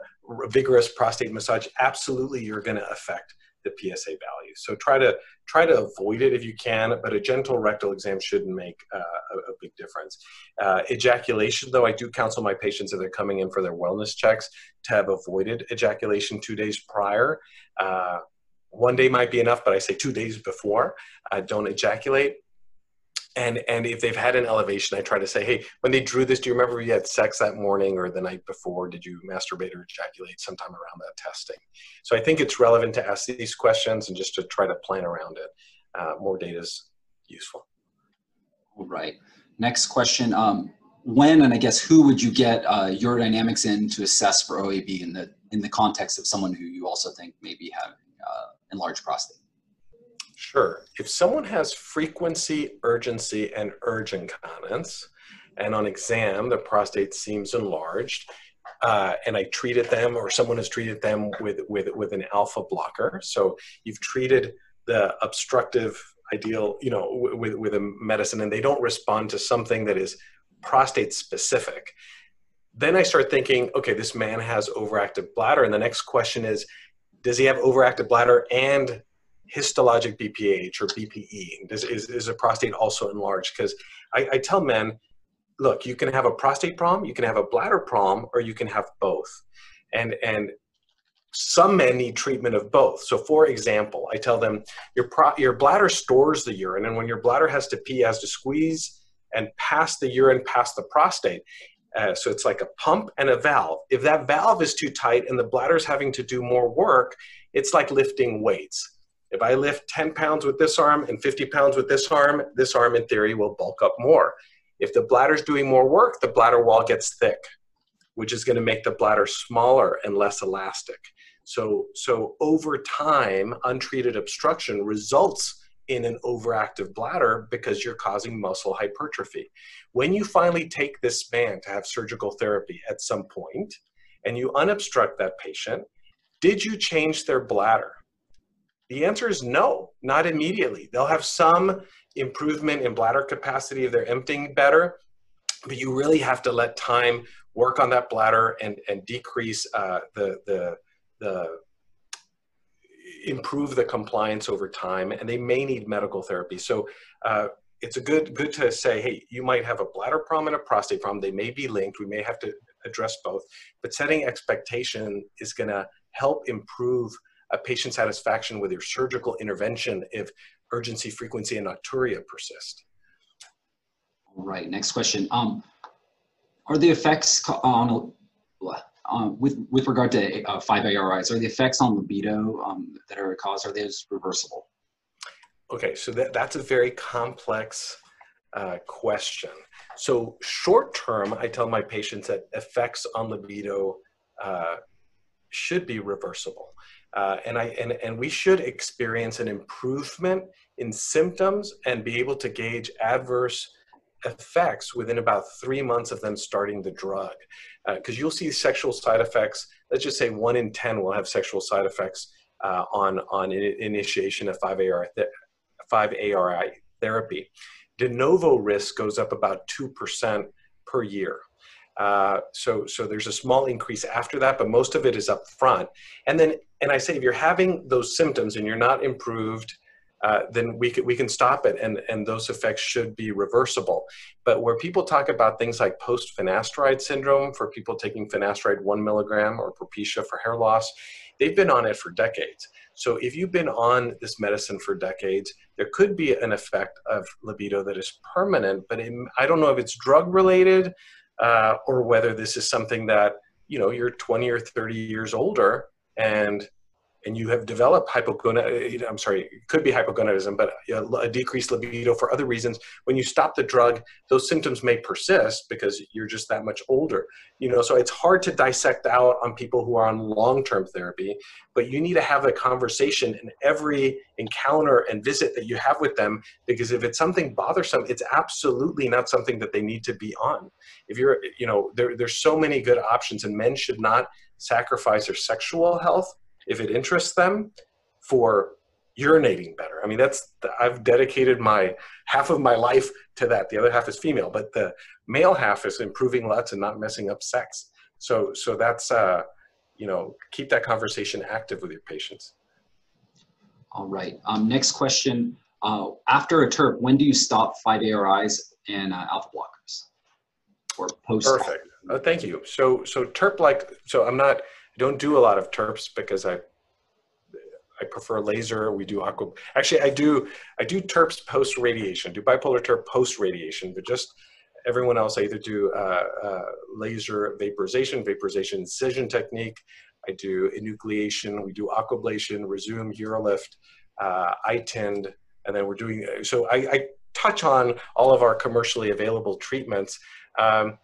Speaker 2: vigorous prostate massage, absolutely you're going to affect the PSA value. So try to try to avoid it if you can, but a gentle rectal exam shouldn't make uh, a, a, big difference. Uh, ejaculation, though, I do counsel my patients if they're coming in for their wellness checks to have avoided ejaculation two days prior. Uh, one day might be enough, but I say two days before. Uh, don't ejaculate. And and if they've had an elevation i try to say hey when they drew this do you remember you had sex that morning or the night before? Did you masturbate or ejaculate sometime around that testing? So i think it's relevant to ask these questions and just to try to plan around it. Uh, more data is useful.
Speaker 3: All right. Next question um, when and i guess who would you get uh, urodynamics in to assess for oab in the in the context of someone who you also think may be having uh, enlarged prostate
Speaker 2: Sure. If someone has frequency, urgency, and urge incontinence, and on exam the prostate seems enlarged, uh, and I treated them, or someone has treated them with, with, with an alpha blocker. So you've treated the obstructive ideal, you know, with, with a medicine, and they don't respond to something that is prostate specific. Then I start thinking, okay, this man has overactive bladder, and the next question is, does he have overactive bladder and histologic BPH or BPE? Is, is, is a prostate also enlarged? Because I, I tell men, look, you can have a prostate problem, you can have a bladder problem, or you can have both. And, and some men need treatment of both. So, for example, I tell them your, pro- your bladder stores the urine, and when your bladder has to pee, has to squeeze and pass the urine past the prostate. Uh, so it's like a pump and a valve. If that valve is too tight and the bladder is having to do more work, it's like lifting weights. If I lift 10 pounds with this arm and 50 pounds with this arm, this arm in theory will bulk up more. If the bladder's doing more work, the bladder wall gets thick, which is going to make the bladder smaller and less elastic. So, so over time, untreated obstruction results in an overactive bladder because you're causing muscle hypertrophy. When you finally take this man to have surgical therapy at some point and you unobstruct that patient, did you change their bladder? The answer is no, not immediately. They'll have some improvement in bladder capacity if they're emptying better, but you really have to let time work on that bladder and, and decrease uh, the, the, the, improve the compliance over time, and they may need medical therapy. So uh, it's a good, good to say, hey, you might have a bladder problem and a prostate problem. They may be linked. We may have to address both, but setting expectation is going to help improve a patient satisfaction with your surgical intervention if urgency, frequency, and nocturia persist.
Speaker 3: All right, next question. Um, are the effects on, uh, with, with regard to uh, 5-ARIs, are the effects on libido um, that are caused, are those reversible?
Speaker 2: Okay, so that, that's a very complex uh, question. So short term, I tell my patients that effects on libido uh, should be reversible. Uh, and I and, and we should experience an improvement in symptoms and be able to gauge adverse effects within about three months of them starting the drug. Because uh, you'll see sexual side effects. Let's just say one in ten will have sexual side effects uh, on on initiation of 5-AR 5-ARI therapy. De novo risk goes up about two percent per year. Uh, so, so there's a small increase after that, but most of it is up front. And then, and I say, if you're having those symptoms and you're not improved, uh, then we can, we can stop it and, and those effects should be reversible. But where people talk about things like post-finasteride syndrome for people taking finasteride one milligram or Propecia for hair loss, they've been on it for decades. So if you've been on this medicine for decades, there could be an effect of libido that is permanent, but it, I don't know if it's drug related, uh, or whether this is something that you know you're 20 or 30 years older and and you have developed hypogonadism, uh, I'm sorry, it could be hypogonadism, but uh, a decreased libido for other reasons. When you stop the drug, those symptoms may persist because you're just that much older. You know, so it's hard to dissect out on people who are on long-term therapy, but you need to have a conversation in every encounter and visit that you have with them because if it's something bothersome, it's absolutely not something that they need to be on. If you're, you know, there, there's so many good options and men should not sacrifice their sexual health if it interests them for urinating better. I mean, that's I've dedicated my half of my life to that. The other half is female, but the male half is improving LUTS and not messing up sex. So, so that's uh, you know, keep that conversation active with your patients.
Speaker 3: All right. Um, next question. Uh, after a TURP, when do you stop 5-ARIs and uh, alpha blockers?
Speaker 2: Or post? Perfect. Uh, thank you. So, so TURP like, so I'm not, don't do a lot of TURPs because I I prefer laser. We do aqua. Actually, I do I do TURPs post radiation. Do bipolar TURP post radiation, but just everyone else, I either do uh, uh, laser vaporization, vaporization incision technique. I do enucleation. We do aquablation, Rezum, Urolift, uh, iTind, and then we're doing. So I, I, touch on all of our commercially available treatments. Um,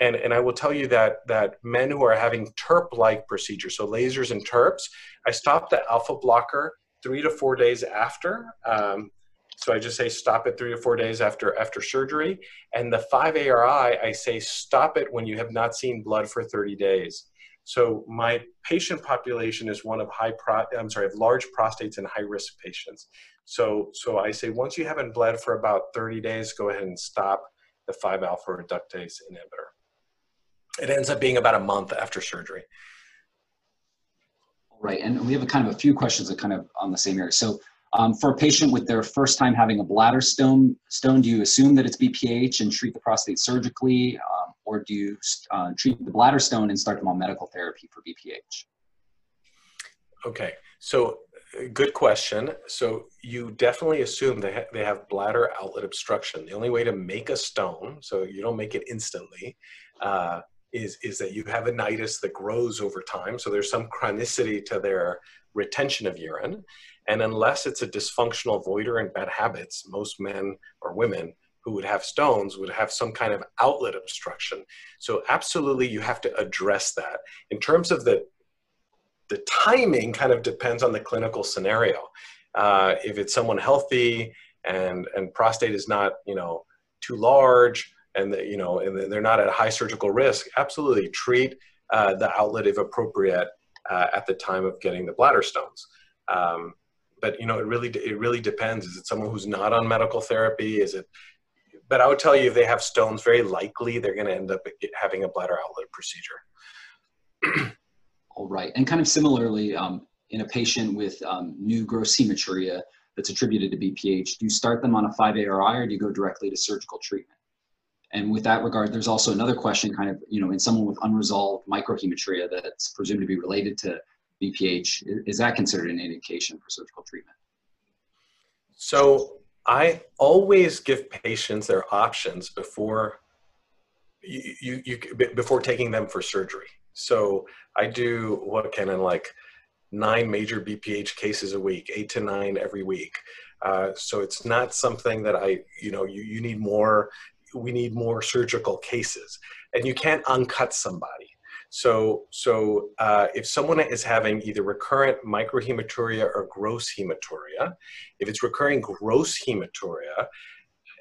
Speaker 2: and, and I will tell you that, that men who are having TURP-like procedures, so lasers and TURPs, I stop the alpha blocker three to four days after. Um, so I just say stop it three to four days after, after surgery. And the 5-ARI, I say stop it when you have not seen blood for 30 days. So my patient population is one of high pro, I'm sorry, of large prostates and high risk patients. So, so I say once you haven't bled for about 30 days, go ahead and stop the 5 alpha reductase inhibitor it ends up being about a month after surgery.
Speaker 3: Right, and we have a kind of a few questions that kind of on the same area. So um, for a patient with their first time having a bladder stone, stone, do you assume that it's BPH and treat the prostate surgically, um, or do you uh, treat the bladder stone and start them on medical therapy for BPH?
Speaker 2: Okay, so uh, good question. So you definitely assume they, ha they have bladder outlet obstruction. The only way to make a stone, so you don't make it instantly, uh, is, is that you have a nidus that grows over time. So there's some chronicity to their retention of urine. And unless it's a dysfunctional voider and bad habits, most men or women who would have stones would have some kind of outlet obstruction. So absolutely you have to address that. In terms of the, the timing kind of depends on the clinical scenario. Uh, if it's someone healthy and, and prostate is not, you know, too large, and the, you know and they're not at high surgical risk, absolutely treat uh, the outlet if appropriate uh, at the time of getting the bladder stones. Um, but you know, it really it really depends. Is it someone who's not on medical therapy? Is it? But I would tell you, if they have stones, very likely they're going to end up having a bladder outlet procedure.
Speaker 3: All right, and kind of similarly, um, in a patient with um, new gross hematuria that's attributed to BPH, do you start them on a 5-ARI or do you go directly to surgical treatment? And with that regard, there's also another question kind of, you know, in someone with unresolved microhematuria that's presumed to be related to BPH, is that considered an indication for surgical treatment?
Speaker 2: So I always give patients their options before you, you, you before taking them for surgery. So I do what can in like nine major BPH cases a week, eight to nine every week. Uh, so it's not something that I, you know, you, you need more we need more surgical cases. And you can't uncut somebody. So so uh, if someone is having either recurrent microhematuria or gross hematuria if it's recurring gross hematuria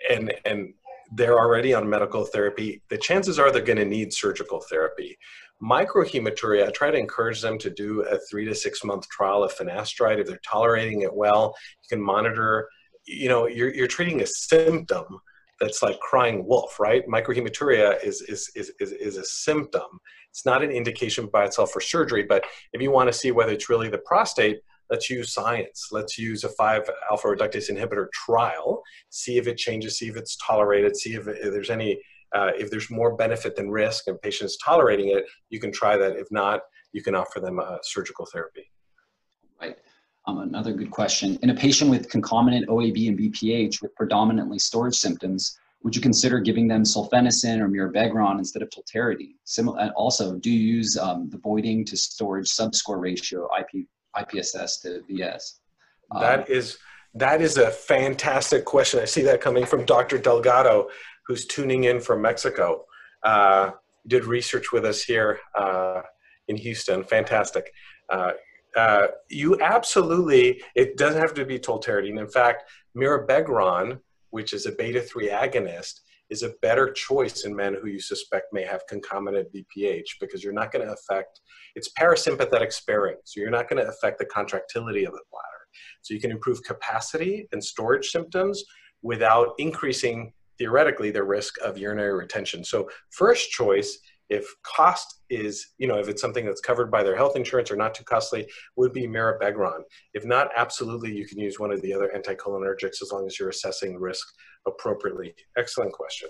Speaker 2: and and they're already on medical therapy the chances are they're going to need surgical therapy. Microhematuria i try to encourage them to do a three to six month trial of finasteride. If they're tolerating it well you can monitor you know you're, you're treating a symptom that's like crying wolf, right? Microhematuria is, is, is, is, is a symptom. It's not an indication by itself for surgery, but if you want to see whether it's really the prostate, let's use science. Let's use a 5 alpha reductase inhibitor trial, see if it changes, see if it's tolerated, see if, if there's any, uh, if there's more benefit than risk and patients tolerating it, you can try that. If not, you can offer them a surgical therapy.
Speaker 3: Right. Um, another good question. In a patient with concomitant OAB and BPH with predominantly storage symptoms, would you consider giving them solifenacin or mirabegron instead of tolterodine? Sim- and also, do you use um, the voiding to storage subscore ratio, IP, IPSS to VS?
Speaker 2: Um, that is that is a fantastic question. I see that coming from Dr. Delgado, who's tuning in from Mexico. Uh, did research with us here uh, in Houston. Fantastic. Uh, uh, you absolutely, it doesn't have to be tolterodine. In fact, mirabegron, which is a beta 3 agonist, is a better choice in men who you suspect may have concomitant BPH because you're not going to affect, it's parasympathetic sparing, so you're not going to affect the contractility of the bladder. So you can improve capacity and storage symptoms without increasing, theoretically, the risk of urinary retention. So first choice if cost is, you know, if it's something that's covered by their health insurance or not too costly, would be mirabegron. If not, absolutely, you can use one of the other anticholinergics as long as you're assessing risk appropriately. Excellent question.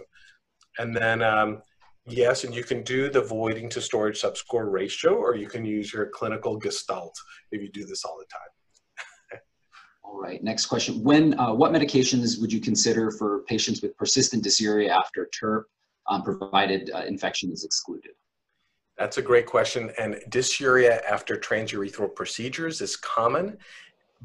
Speaker 2: And then, um, yes, and you can do the voiding to storage subscore ratio, or you can use your clinical gestalt if you do this all the time.
Speaker 3: All right, next question. When, uh, what medications would you consider for patients with persistent dysuria after TURP, um, provided uh, infection is excluded?
Speaker 2: That's a great question. And dysuria after transurethral procedures is common,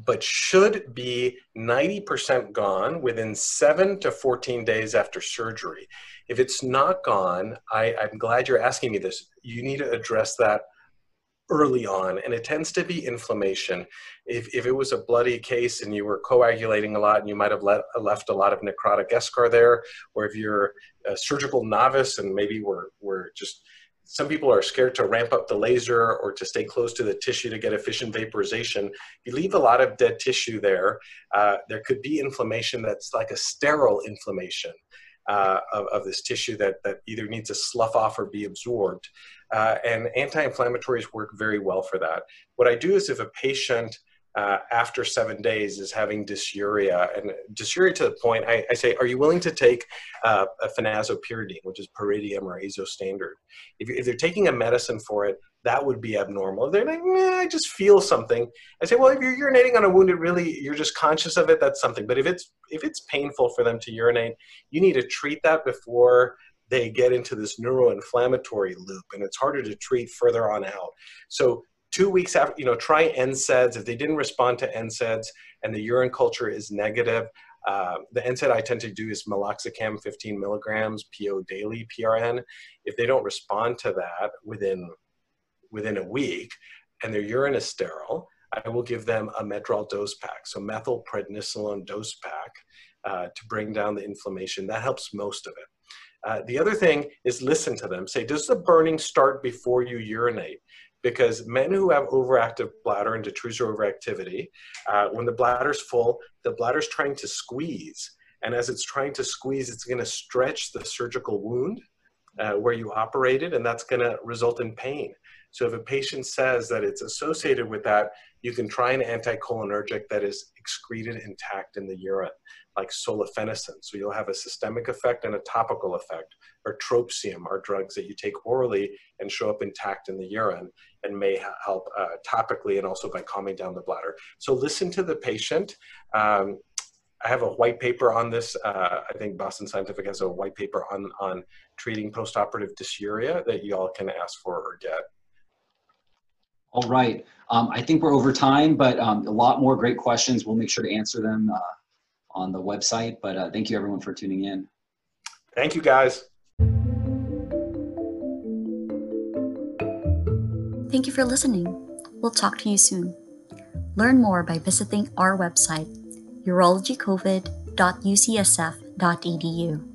Speaker 2: but should be 90% gone within 7 to 14 days after surgery. If it's not gone, I, I'm glad you're asking me this. You need to address that early on, and it tends to be inflammation. If, if it was a bloody case and you were coagulating a lot and you might have let, left a lot of necrotic eschar there, or if you're a surgical novice and maybe we're, we're just some people are scared to ramp up the laser or to stay close to the tissue to get efficient vaporization. You leave a lot of dead tissue there. Uh, there could be inflammation that's like a sterile inflammation uh, of, of, this tissue that, that either needs to slough off or be absorbed. Uh, and anti-inflammatories work very well for that. What I do is if a patient uh, after seven days is having dysuria. And dysuria to the point, I, I say, are you willing to take uh, a phenazopyridine, which is pyridium or azo standard? If, if, they're taking a medicine for it, that would be abnormal. They're like, I just feel something. I say, well, if you're urinating on a wound, it really, you're just conscious of it, that's something. But if it's, if it's painful for them to urinate, you need to treat that before they get into this neuroinflammatory loop and it's harder to treat further on out. So two weeks after, you know, try NSAIDs. If they didn't respond to NSAIDs and the urine culture is negative, uh, the NSAID I tend to do is meloxicam 15 milligrams PO daily PRN. If they don't respond to that within within a week and their urine is sterile, I will give them a Medrol dose pack, so methylprednisolone dose pack uh, to bring down the inflammation. That helps most of it. Uh, the other thing is listen to them. Say, does the burning start before you urinate? because men who have overactive bladder and detrusor overactivity, uh, when the bladder's full, the bladder's trying to squeeze. And as it's trying to squeeze, it's going to stretch the surgical wound uh, where you operated, and that's going to result in pain. So if a patient says that it's associated with that, you can try an anticholinergic that is excreted intact in the urine, like solifenacin. So you'll have a systemic effect and a topical effect. Or trospium are drugs that you take orally and show up intact in the urine and may help uh, topically and also by calming down the bladder. So listen to the patient. Um, I have a white paper on this. Uh, I think Boston Scientific has a white paper on, on treating postoperative dysuria that you all can ask for or get.
Speaker 3: All right. Um, I think we're over time, but um, a lot more great questions. We'll make sure to answer them uh, on the website. But uh, thank you everyone for tuning in.
Speaker 2: Thank you guys.
Speaker 1: Thank you for listening. We'll talk to you soon. Learn more by visiting our website, urologycovid.ucsf.edu.